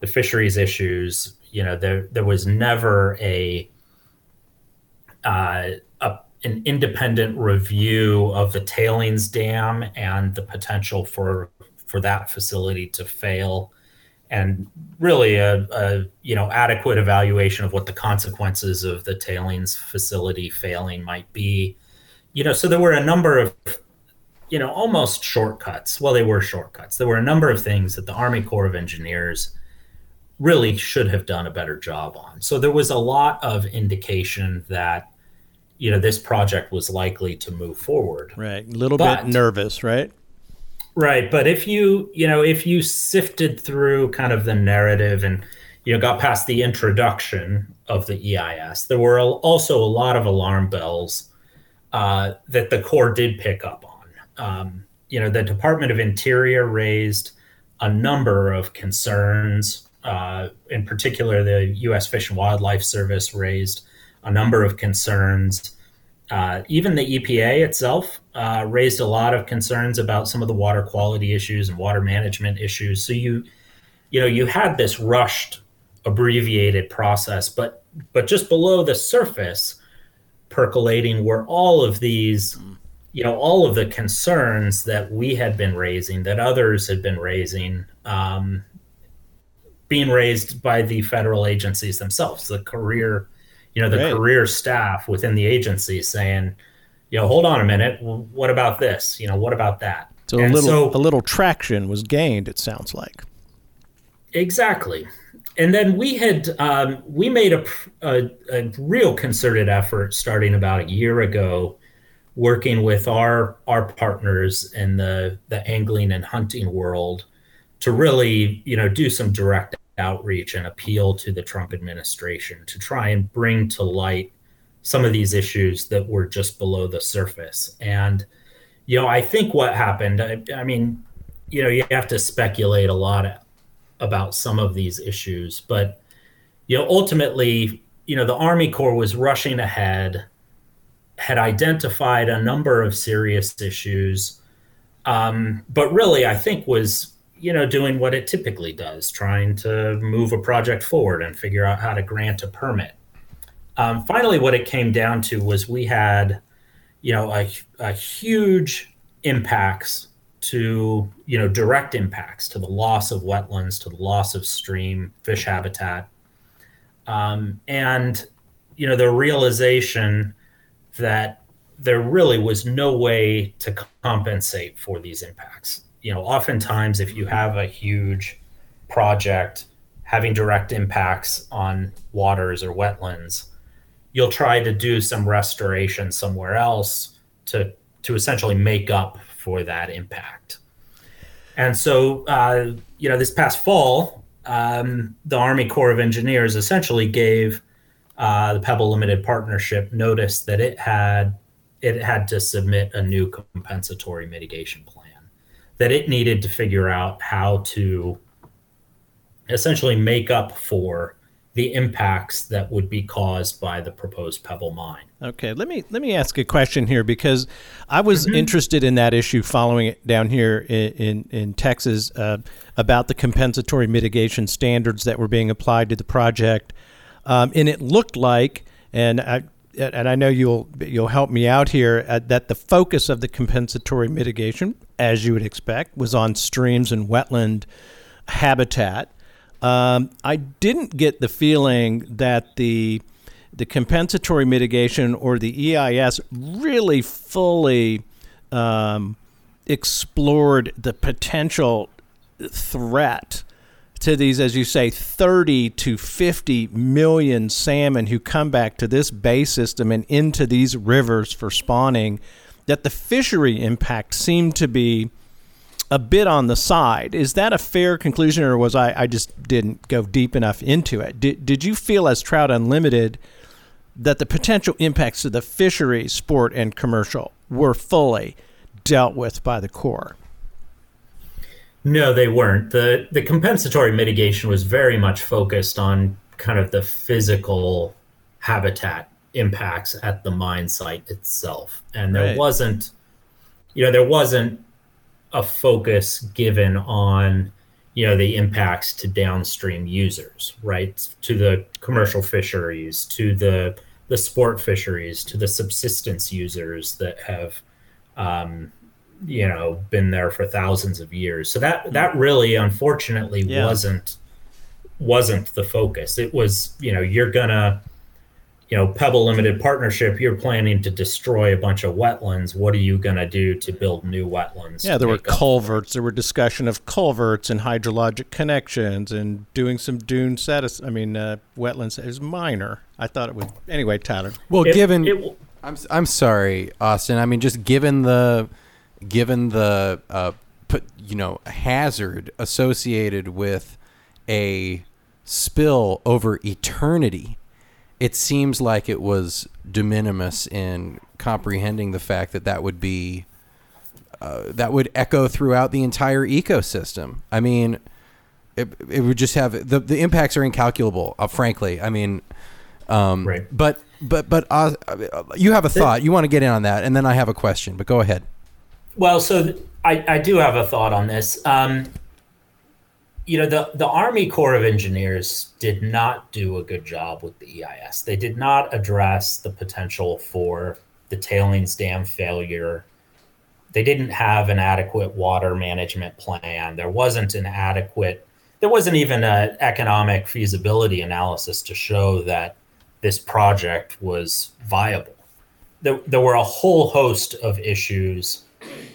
the fisheries issues. You know, there there was never a uh, a an independent review of the tailings dam and the potential for for that facility to fail. And really a, a, you know adequate evaluation of what the consequences of the tailings facility failing might be. You know so there were a number of you know almost shortcuts. Well they were shortcuts. There were a number of things that the army corps of engineers really should have done a better job on so there was a lot of indication that you know this project was likely to move forward. Right, a little But- bit nervous, right? Right, but if you you know if you sifted through kind of the narrative and you know got past the introduction of the EIS, there were also a lot of alarm bells uh, that the Corps did pick up on. Um, you know, the Department of Interior raised a number of concerns. Uh, in particular, the U.S. Fish and Wildlife Service raised a number of concerns. Uh, even the EPA itself uh, raised a lot of concerns about some of the water quality issues and water management issues. So you, you know, you had this rushed, abbreviated process, but but just below the surface, percolating were all of these, you know, all of the concerns that we had been raising, that others had been raising, um, being raised by the federal agencies themselves, the career, you know, the Right. career staff within the agency saying, you know, hold on a minute, what about this? You know, what about that? So a little so- a little traction was gained. It sounds like. Exactly. And then we had um, we made a, a a real concerted effort starting about a year ago, working with our our partners in the the angling and hunting world, to really you know do some direct outreach and appeal to the Trump administration to try and bring to light some of these issues that were just below the surface. And you know, I think what happened. I, I mean, you know, you have to speculate a lot about some of these issues, but you know, ultimately, you know, the Army Corps was rushing ahead, had identified a number of serious issues, um, but really, I think was you know doing what it typically does, trying to move a project forward and figure out how to grant a permit. Um, finally, what it came down to was we had, you know, a, a huge impacts to you know direct impacts to the loss of wetlands to the loss of stream fish habitat um, and you know the realization that there really was no way to compensate for these impacts you know oftentimes if you have a huge project having direct impacts on waters or wetlands you'll try to do some restoration somewhere else to to essentially make up for that impact. And so, uh, you know, this past fall, um, the Army Corps of Engineers essentially gave uh, the Pebble Limited Partnership notice that it had it had to submit a new compensatory mitigation plan, that it needed to figure out how to essentially make up for the impacts that would be caused by the proposed Pebble mine. Okay, let me let me ask a question here because I was interested in that issue following it down here in in, in Texas uh, about the compensatory mitigation standards that were being applied to the project, um, and it looked like, and I and I know you'll you'll help me out here uh, that the focus of the compensatory mitigation, as you would expect, was on streams and wetland habitat. Um, I didn't get the feeling that the the compensatory mitigation or the EIS really fully um, explored the potential threat to these, as you say, 30 to 50 million salmon who come back to this bay system and into these rivers for spawning, that the fishery impact seemed to be a bit on the side. Is that a fair conclusion, or was I, I just didn't go deep enough into it? Did, did you feel, as Trout Unlimited, that the potential impacts to the fishery, sport, and commercial were fully dealt with by the Corps? No, they weren't. the The compensatory mitigation was very much focused on kind of the physical habitat impacts at the mine site itself, and there Right. wasn't, you know, there wasn't a focus given on you know the impacts to downstream users right to the commercial fisheries to the the sport fisheries to the subsistence users that have um, you know been there for thousands of years so that that really unfortunately Yeah. wasn't wasn't the focus it was you know you're gonna you know pebble limited partnership you're planning to destroy a bunch of wetlands what are you going to do to build new wetlands Yeah, there were make up- culverts. There were discussion of culverts and hydrologic connections and doing some dune status. I mean, uh, wetlands is minor. I thought it was anyway. Tyler, Well, It- given it w- I'm I'm sorry, Austin. I mean, just given the given the uh, put you know hazard associated with a spill over eternity, it seems like it was de minimis in comprehending the fact that that would be uh, that would echo throughout the entire ecosystem. I mean, it, it would just have the the impacts are incalculable. Uh, frankly, I mean, um, Right. But but but uh, you have a thought. You want to get in on that, and then I have a question. But go ahead. Well, so I, I do have a thought on this. Um, you know, the, the Army Corps of Engineers did not do a good job with the EIS. They did not address the potential for the tailings dam failure. They didn't have an adequate water management plan. There wasn't an adequate, there wasn't even an economic feasibility analysis to show that this project was viable. There, there were a whole host of issues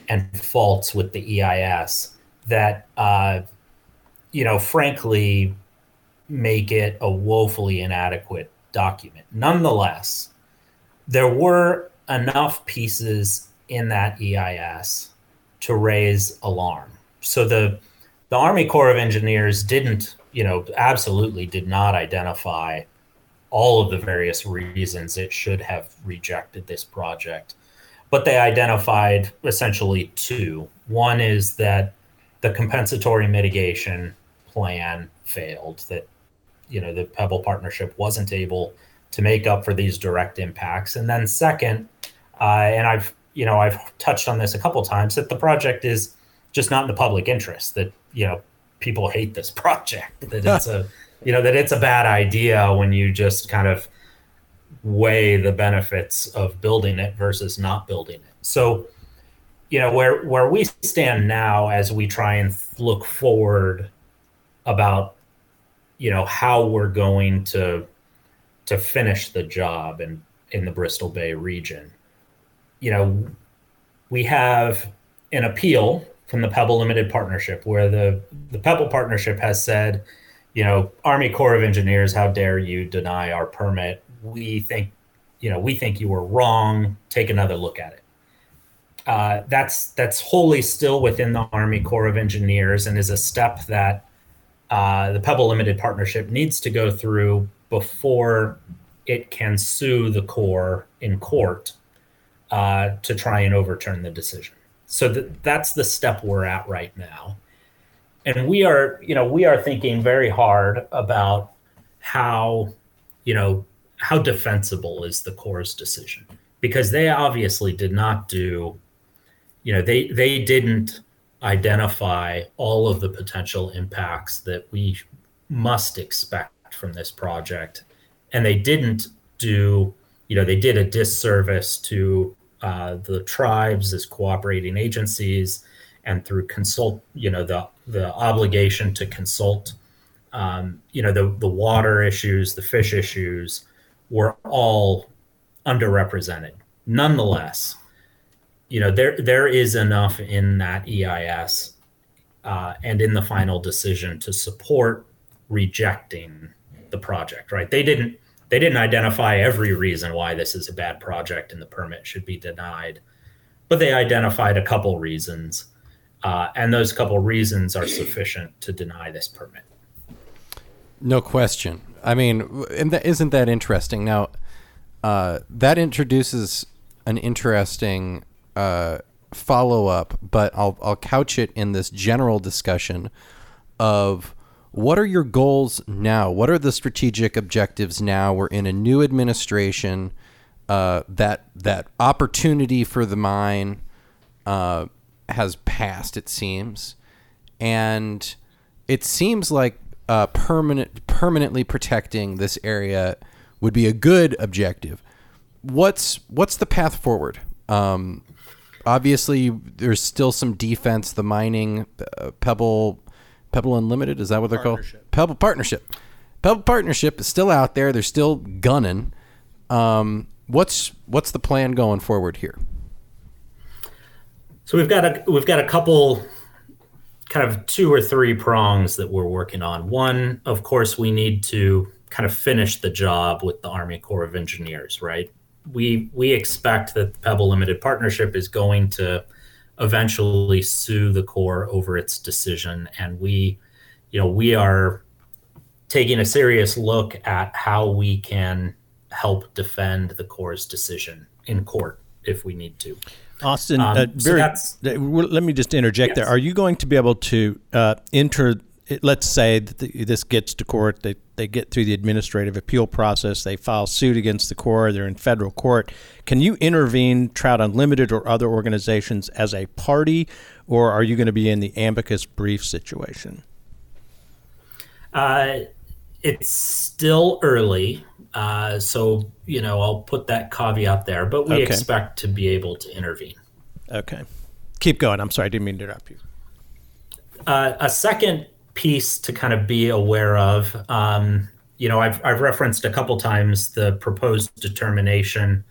and faults with the EIS that, uh, you know, frankly, make it a woefully inadequate document. Nonetheless, there were enough pieces in that EIS to raise alarm. So the the Army Corps of Engineers didn't, you know, absolutely did not identify all of the various reasons it should have rejected this project but they identified essentially two. One is that the compensatory mitigation plan failed, that you know the Pebble partnership wasn't able to make up for these direct impacts. And then second, uh, and I've you know I've touched on this a couple times, that the project is just not in the public interest. That you know people hate this project. That it's a you know that it's a bad idea when you just kind of weigh the benefits of building it versus not building it. So, you know, where where we stand now as we try and look forward about you know how we're going to to finish the job in in the Bristol Bay region. You know, we have an appeal from the Pebble Limited Partnership where the the Pebble Partnership has said, you know, Army Corps of Engineers, how dare you deny our permit? We think, you know, we think you were wrong. Take another look at it. Uh, that's that's wholly still within the Army Corps of Engineers and is a step that uh, the Pebble Limited Partnership needs to go through before it can sue the Corps in court uh, to try and overturn the decision. So th- that's the step we're at right now, and we are, you know, we are thinking very hard about how, you know, how defensible is the Corps' decision? Because they obviously did not do you know they they didn't identify all of the potential impacts that we must expect from this project. And they didn't do you know they did a disservice to uh, the tribes as cooperating agencies and through consult you know the the obligation to consult um, you know the the water issues the fish issues were all underrepresented. Nonetheless, you know there there is enough in that EIS uh, and in the final decision to support rejecting the project. Right? They didn't they didn't identify every reason why this is a bad project and the permit should be denied, but they identified a couple reasons, uh, and those couple reasons are sufficient to deny this permit. No question. I mean, and that, isn't that interesting? Now, uh, that introduces an interesting uh, follow up, but I'll I'll couch it in this general discussion of what are your goals now? What are the strategic objectives now? We're in a new administration. Uh, that that opportunity for the mine uh, has passed. It seems, and it seems like uh, permanent permanently protecting this area would be a good objective. What's what's the path forward? Um, obviously, there's still some defense. The mining uh, Pebble Pebble Unlimited is that what they're called? Pebble Partnership. Pebble Partnership is still out there. They're still gunning. Um, what's what's the plan going forward here? So we've got a we've got a couple kind of two or three prongs that we're working on. One, of course, we need to kind of finish the job with the Army Corps of Engineers, right? we we expect that the Pebble Limited Partnership is going to eventually sue the Corps over its decision, and we, you know, we are taking a serious look at how we can help defend the Corps' decision in court if we need to. Austin, um, uh, very, so let me just interject yes. there. Are you going to be able to uh, enter? Let's say that the, this gets to court, they, they get through the administrative appeal process, they file suit against the Corps, they're in federal court. Can you intervene, Trout Unlimited or other organizations, as a party, or are you going to be in the amicus brief situation? Uh, it's still early. Uh, so, you know, I'll put that caveat there, but we okay. expect to be able to intervene. Okay. Keep going. I'm sorry, I didn't mean to interrupt you. Uh, a second piece to kind of be aware of, um, you know, I've, I've referenced a couple times the proposed determination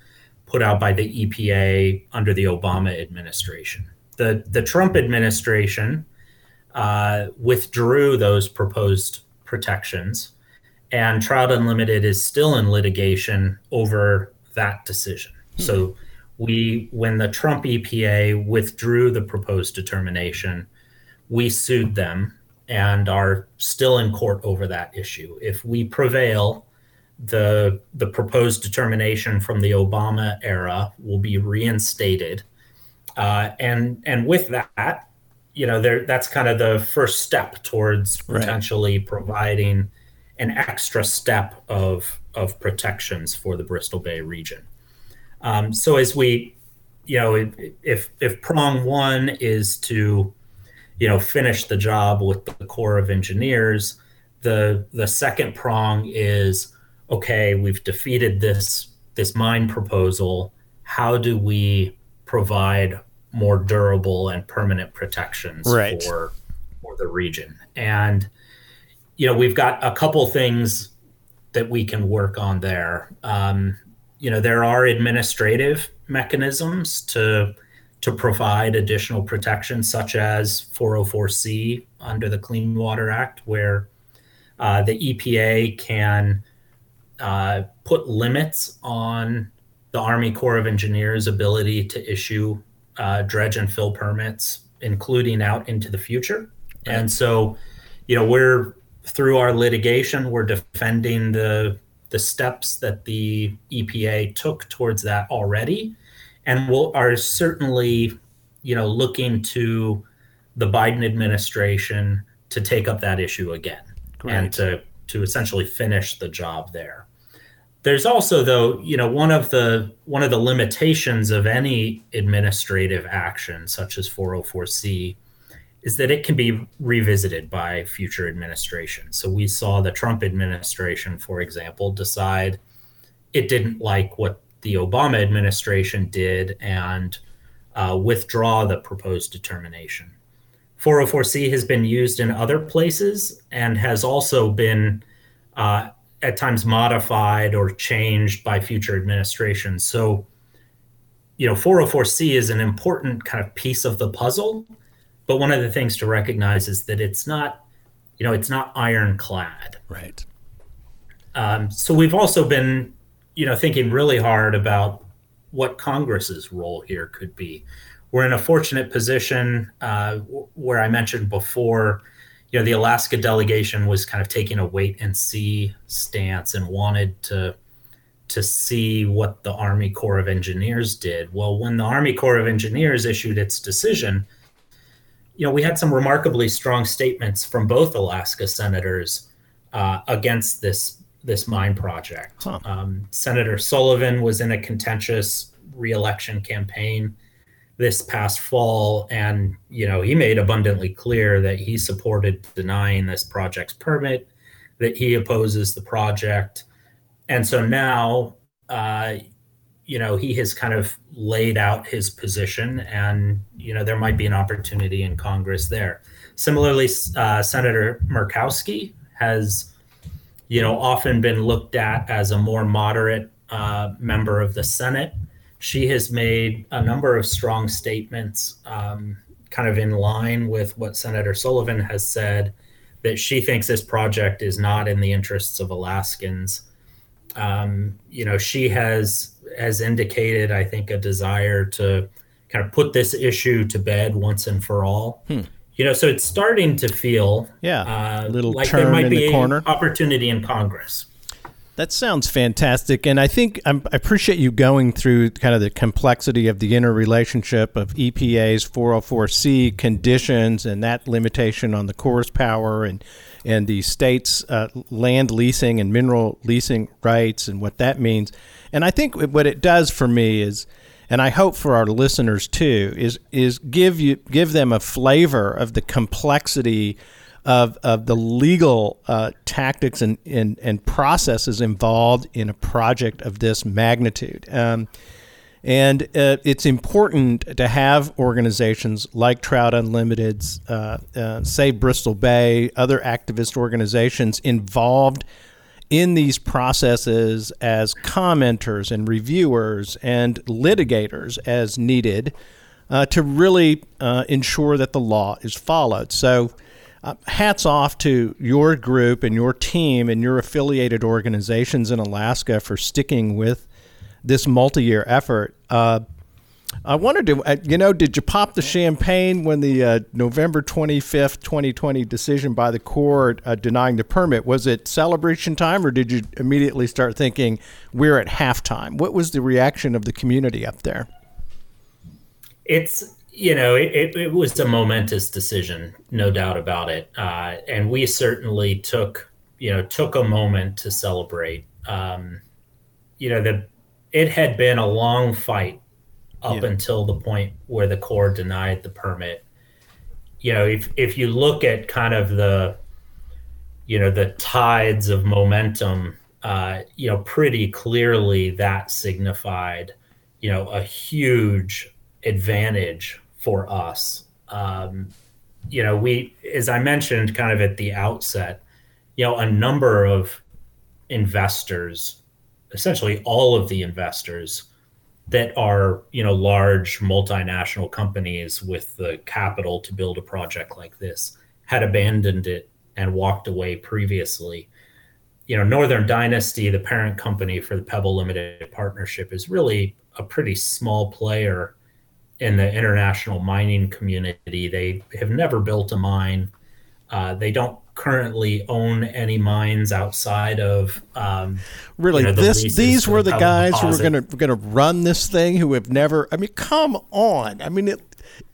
put out by the EPA under the Obama administration. The, the Trump administration uh, withdrew those proposed protections and Trout Unlimited is still in litigation over that decision. Hmm. So we when the Trump EPA withdrew the proposed determination, we sued them and are still in court over that issue. If we prevail, the the proposed determination from the Obama era will be reinstated, uh, and and with that, you know, there that's kind of the first step towards potentially right. providing an extra step of of protections for the Bristol Bay region. Um, so as we, you know, if if prong one is to, you know, finish the job with the Corps of Engineers, the the second prong is okay, we've defeated this this mine proposal. How do we provide more durable and permanent protections right. for for the region? And you know, we've got a couple things that we can work on there. Um, you know, there are administrative mechanisms to to provide additional protection, such as 404C under the Clean Water Act, where uh, the EPA can uh, put limits on the Army Corps of Engineers' ability to issue uh, dredge and fill permits, including out into the future. Right. And so, you know, we're through our litigation, we're defending the the steps that the EPA took towards that already, and we will are certainly, you know, looking to the Biden administration to take up that issue again Great. and to to essentially finish the job there. There's also though, you know, one of the one of the limitations of any administrative action such as 404C is that it can be revisited by future administrations. So we saw the Trump administration, for example, decide it didn't like what the Obama administration did and uh, withdraw the proposed determination. 404C has been used in other places and has also been uh, at times modified or changed by future administrations. So, you know, 404C is an important kind of piece of the puzzle but one of the things to recognize is that it's not, you know, it's not ironclad. Right. Um, so we've also been, you know, thinking really hard about what Congress's role here could be. We're in a fortunate position uh, where I mentioned before, you know, the Alaska delegation was kind of taking a wait and see stance and wanted to to see what the Army Corps of Engineers did. Well, when the Army Corps of Engineers issued its decision, you know, we had some remarkably strong statements from both Alaska senators uh, against this this mine project. Huh. Um, Senator Sullivan was in a contentious reelection campaign this past fall, and you know he made abundantly clear that he supported denying this project's permit, that he opposes the project, and so now uh, you know, he has kind of laid out his position, and you know, there might be an opportunity in Congress there. Similarly, uh, Senator Murkowski has, you know, often been looked at as a more moderate uh, member of the Senate. She has made a number of strong statements, um, kind of in line with what Senator Sullivan has said, that she thinks this project is not in the interests of Alaskans. Um, you know, she has has indicated, I think, a desire to kind of put this issue to bed once and for all. Hmm. You know, so it's starting to feel yeah, uh, little like there might be the corner. opportunity in Congress. That sounds fantastic, and I think I'm, i appreciate you going through kind of the complexity of the interrelationship of EPA's 404C conditions and that limitation on the Corps power and and the state's uh, land leasing and mineral leasing rights and what that means. And I think what it does for me is, and I hope for our listeners too, is is give you give them a flavor of the complexity of, of the legal uh, tactics and, and, and processes involved in a project of this magnitude. Um, and uh, it's important to have organizations like Trout Unlimited, uh, uh, Save Bristol Bay, other activist organizations involved in these processes as commenters and reviewers and litigators as needed uh, to really uh, ensure that the law is followed. So, uh, hats off to your group and your team and your affiliated organizations in Alaska for sticking with this multi-year effort. I wondered, uh, you know, did you pop the champagne when the uh, November 25th, 2020 decision by the court uh, denying the permit? Was it celebration time or did you immediately start thinking we're at halftime? What was the reaction of the community up there? It's, you know, it, it was a momentous decision, no doubt about it. Uh, and we certainly took, you know, took a moment to celebrate. Um, you know, the it had been a long fight up yeah. until the point where the Corps denied the permit. You know, if if you look at kind of the, you know, the tides of momentum, uh, you know, pretty clearly that signified, you know, a huge advantage for us. Um, you know, we, as I mentioned, kind of at the outset, you know, a number of investors essentially all of the investors that are you know large multinational companies with the capital to build a project like this had abandoned it and walked away previously. You know northern dynasty the parent company for the pebble limited partnership is really a pretty small player in the international mining community. They have never built a mine. Uh, they don't currently own any mines outside of um, really you know, the this these were the guys who were going to going to run this thing who have never i mean come on. I mean it,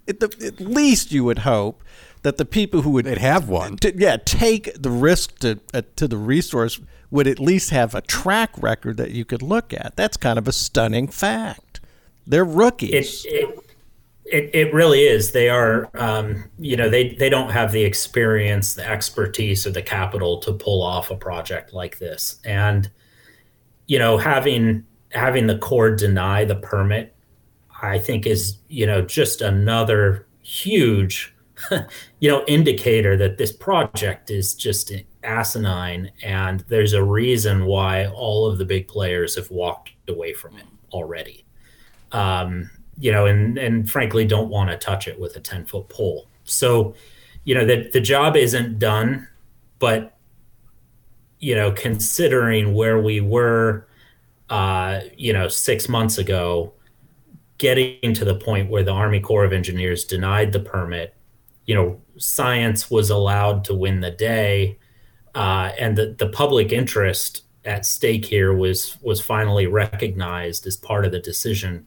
it, at least you would hope that the people who would They'd have one. to, yeah take the risk to uh, to the resource would at least have a track record that you could look at. That's kind of a stunning fact. They're rookies. It, it, it, really is. They are, um, you know, they, they don't have the experience, the expertise, or the capital to pull off a project like this. And, you know, having having the Corps deny the permit, I think is, you know, just another huge, you know, indicator that this project is just asinine. And there's a reason why all of the big players have walked away from it already. Um, you know, and and frankly don't want to touch it with a 10 foot pole. So, you know, that the job isn't done, but you know, considering where we were, uh, you know, six months ago, getting to the point where the Army Corps of Engineers denied the permit, you know, science was allowed to win the day, uh, and the the public interest at stake here was was finally recognized as part of the decision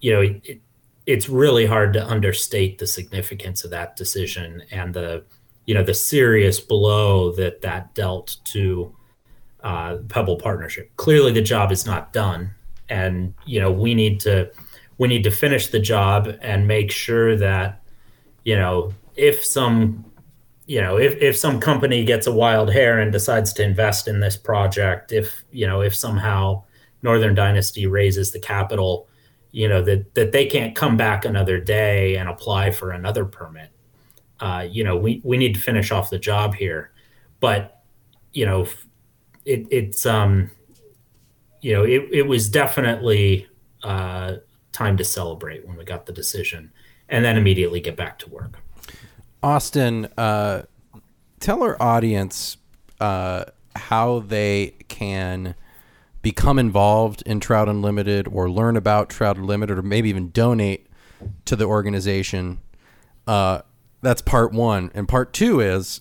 you know, it, it's really hard to understate the significance of that decision and the, you know, the serious blow that that dealt to uh, Pebble Partnership. Clearly, the job is not done, and you know, we need to we need to finish the job and make sure that, you know, if some you know if, if some company gets a wild hair and decides to invest in this project if you know if somehow northern dynasty raises the capital you know that that they can't come back another day and apply for another permit. Uh, you know, we we need to finish off the job here, but you know, it, it's um, you know, it it was definitely uh, time to celebrate when we got the decision, and then immediately get back to work. Austin, uh, tell our audience uh, how they can become involved in Trout Unlimited or learn about Trout Unlimited or maybe even donate to the organization, uh, that's part one. And part two is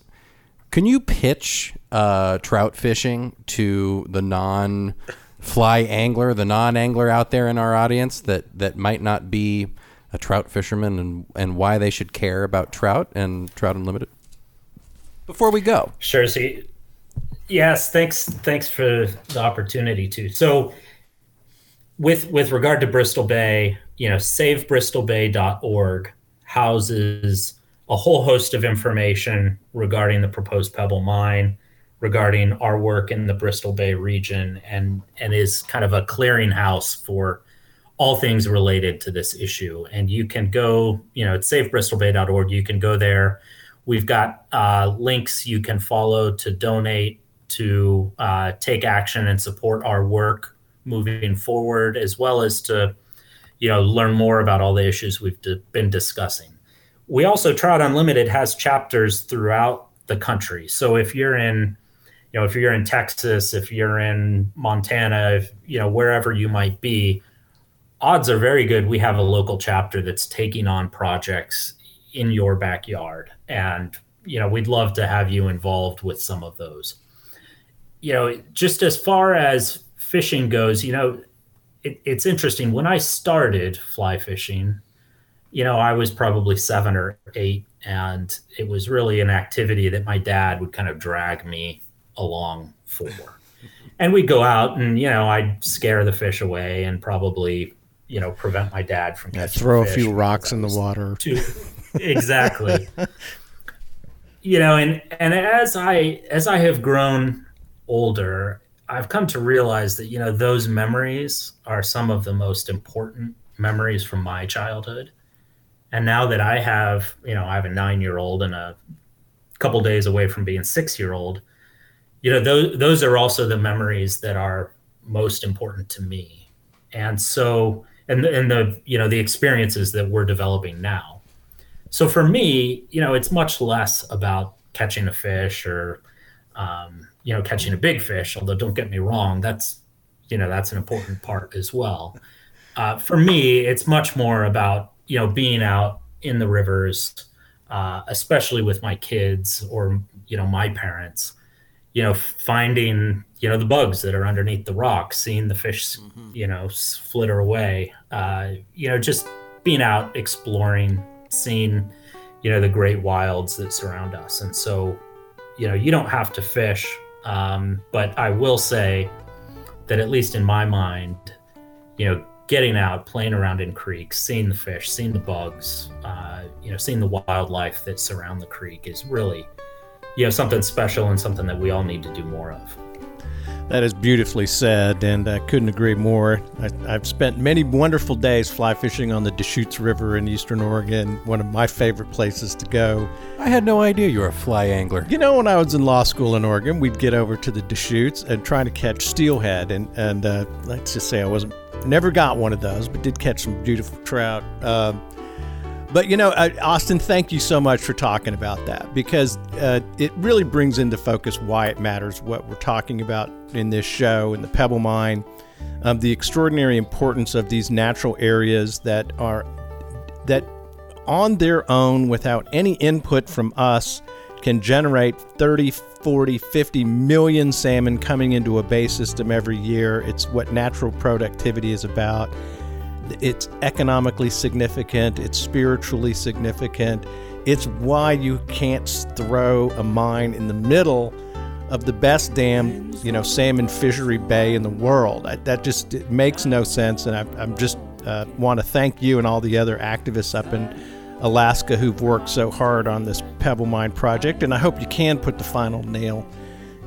can you pitch uh, trout fishing to the non fly angler, the non angler out there in our audience that, that might not be a trout fisherman and, and why they should care about trout and Trout Unlimited? Before we go. Sure. So, yes, thanks. Thanks for the opportunity to. So, with with regard to Bristol Bay, you know, SaveBristolBay.org houses a whole host of information regarding the proposed Pebble mine, regarding our work in the Bristol Bay region, and and is kind of a clearinghouse for all things related to this issue. And you can go, you know, at savebristolbay.org. You can go there. We've got uh, links you can follow to donate, to uh, take action and support our work moving forward, as well as to, you know, learn more about all the issues we've d- been discussing we also Trout Unlimited has chapters throughout the country. So if you're in, you know, if you're in Texas, if you're in Montana, if you know wherever you might be, odds are very good we have a local chapter that's taking on projects in your backyard, and you know we'd love to have you involved with some of those. You know, just as far as fishing goes, you know, it, it's interesting. When I started fly fishing you know, I was probably seven or eight, and it was really an activity that my dad would kind of drag me along for. and we'd go out and, you know, I'd scare the fish away and probably, you know, prevent my dad from yeah, throw a few rocks in the water. Too, exactly. you know, and and as I as I have grown older, I've come to realize that, you know, those memories are some of the most important memories from my childhood and now that I have, you know, I have a nine year old and a couple days away from being six year old, you know, those those are also the memories that are most important to me. And so, and and the you know the experiences that we're developing now. So for me, you know, it's much less about catching a fish or, um, you know, catching a big fish. Although don't get me wrong, that's you know that's an important part as well. Uh, for me, it's much more about you know, being out in the rivers, uh, especially with my kids or you know my parents, you know, finding you know the bugs that are underneath the rocks, seeing the fish, mm-hmm. you know, flitter away. Uh, you know, just being out exploring, seeing, you know, the great wilds that surround us, and so, you know, you don't have to fish, um, but I will say that at least in my mind, you know getting out, playing around in creeks, seeing the fish, seeing the bugs, uh, you know, seeing the wildlife that surround the creek is really, you know, something special and something that we all need to do more of. That is beautifully said, and I couldn't agree more. I, have spent many wonderful days fly fishing on the Deschutes River in eastern Oregon, one of my favorite places to go. I had no idea you were a fly angler. You know, when I was in law school in Oregon, we'd get over to the Deschutes and try to catch steelhead, and, and uh, let's just say I wasn't Never got one of those, but did catch some beautiful trout. Uh, but you know, uh, Austin, thank you so much for talking about that because uh, it really brings into focus why it matters what we're talking about in this show in the Pebble Mine, um, the extraordinary importance of these natural areas that are that on their own, without any input from us, can generate 30, 40, 50 million salmon coming into a bay system every year. It's what natural productivity is about. It's economically significant, it's spiritually significant. It's why you can't throw a mine in the middle of the best damn, you know, salmon fishery bay in the world. I, that just makes no sense. And I, am just uh, want to thank you and all the other activists up in Alaska who've worked so hard on this Pebble Mine project. And I hope you can put the final nail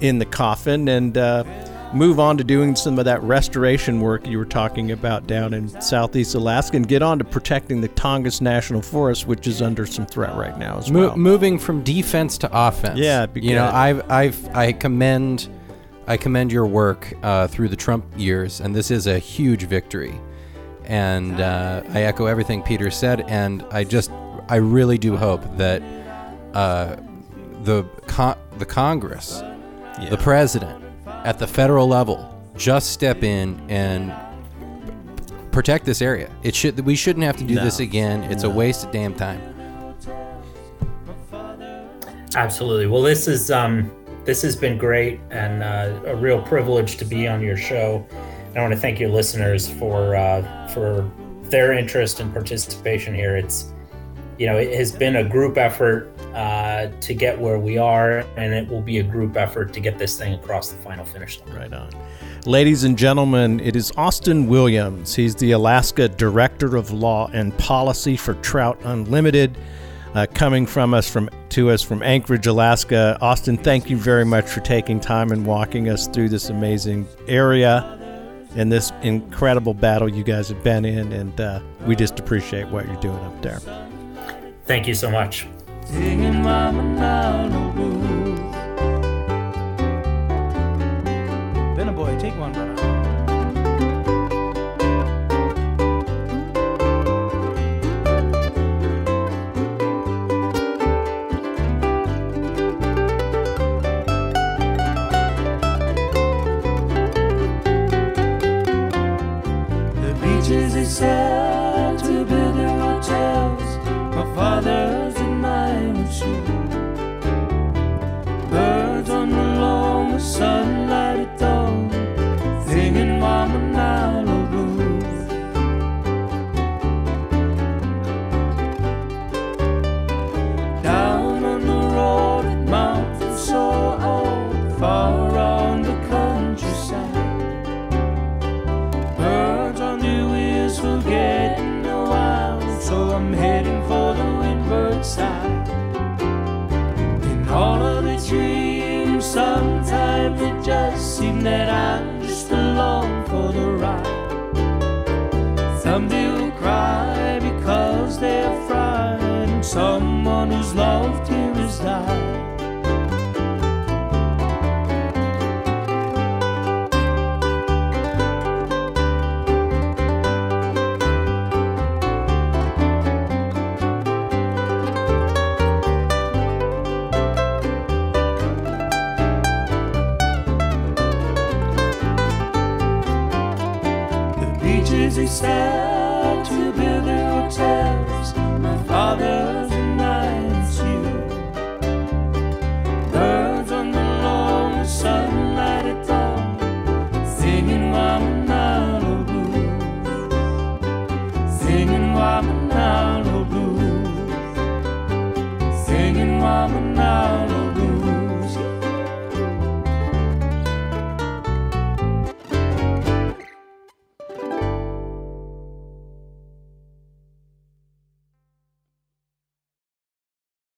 in the coffin and uh, move on to doing some of that restoration work you were talking about down in southeast Alaska and get on to protecting the Tongass National Forest, which is under some threat right now as Mo- well. Moving from defense to offense. Yeah, you know, I've, I've, I commend, I commend your work uh, through the Trump years, and this is a huge victory and uh, I echo everything Peter said. And I just, I really do hope that uh, the con- the Congress, yeah. the president, at the federal level, just step in and protect this area. It should we shouldn't have to do No. this again. It's a waste of damn time. Absolutely. Well, this is um, this has been great and uh, a real privilege to be on your show. And I want to thank your listeners for uh, for their interest and participation here. It's you know it has been a group effort uh, to get where we are, and it will be a group effort to get this thing across the final finish line. Right on. Ladies and gentlemen, it is Austin Williams. He's the Alaska Director of Law and Policy for Trout Unlimited, uh, coming from us from to us from Anchorage, Alaska. Austin, thank you very much for taking time and walking us through this amazing area and this incredible battle you guys have been in, and uh, we just appreciate what you're doing up there. Thank you so much. Singing Mama Now No Blues. Been a boy, take one, brother.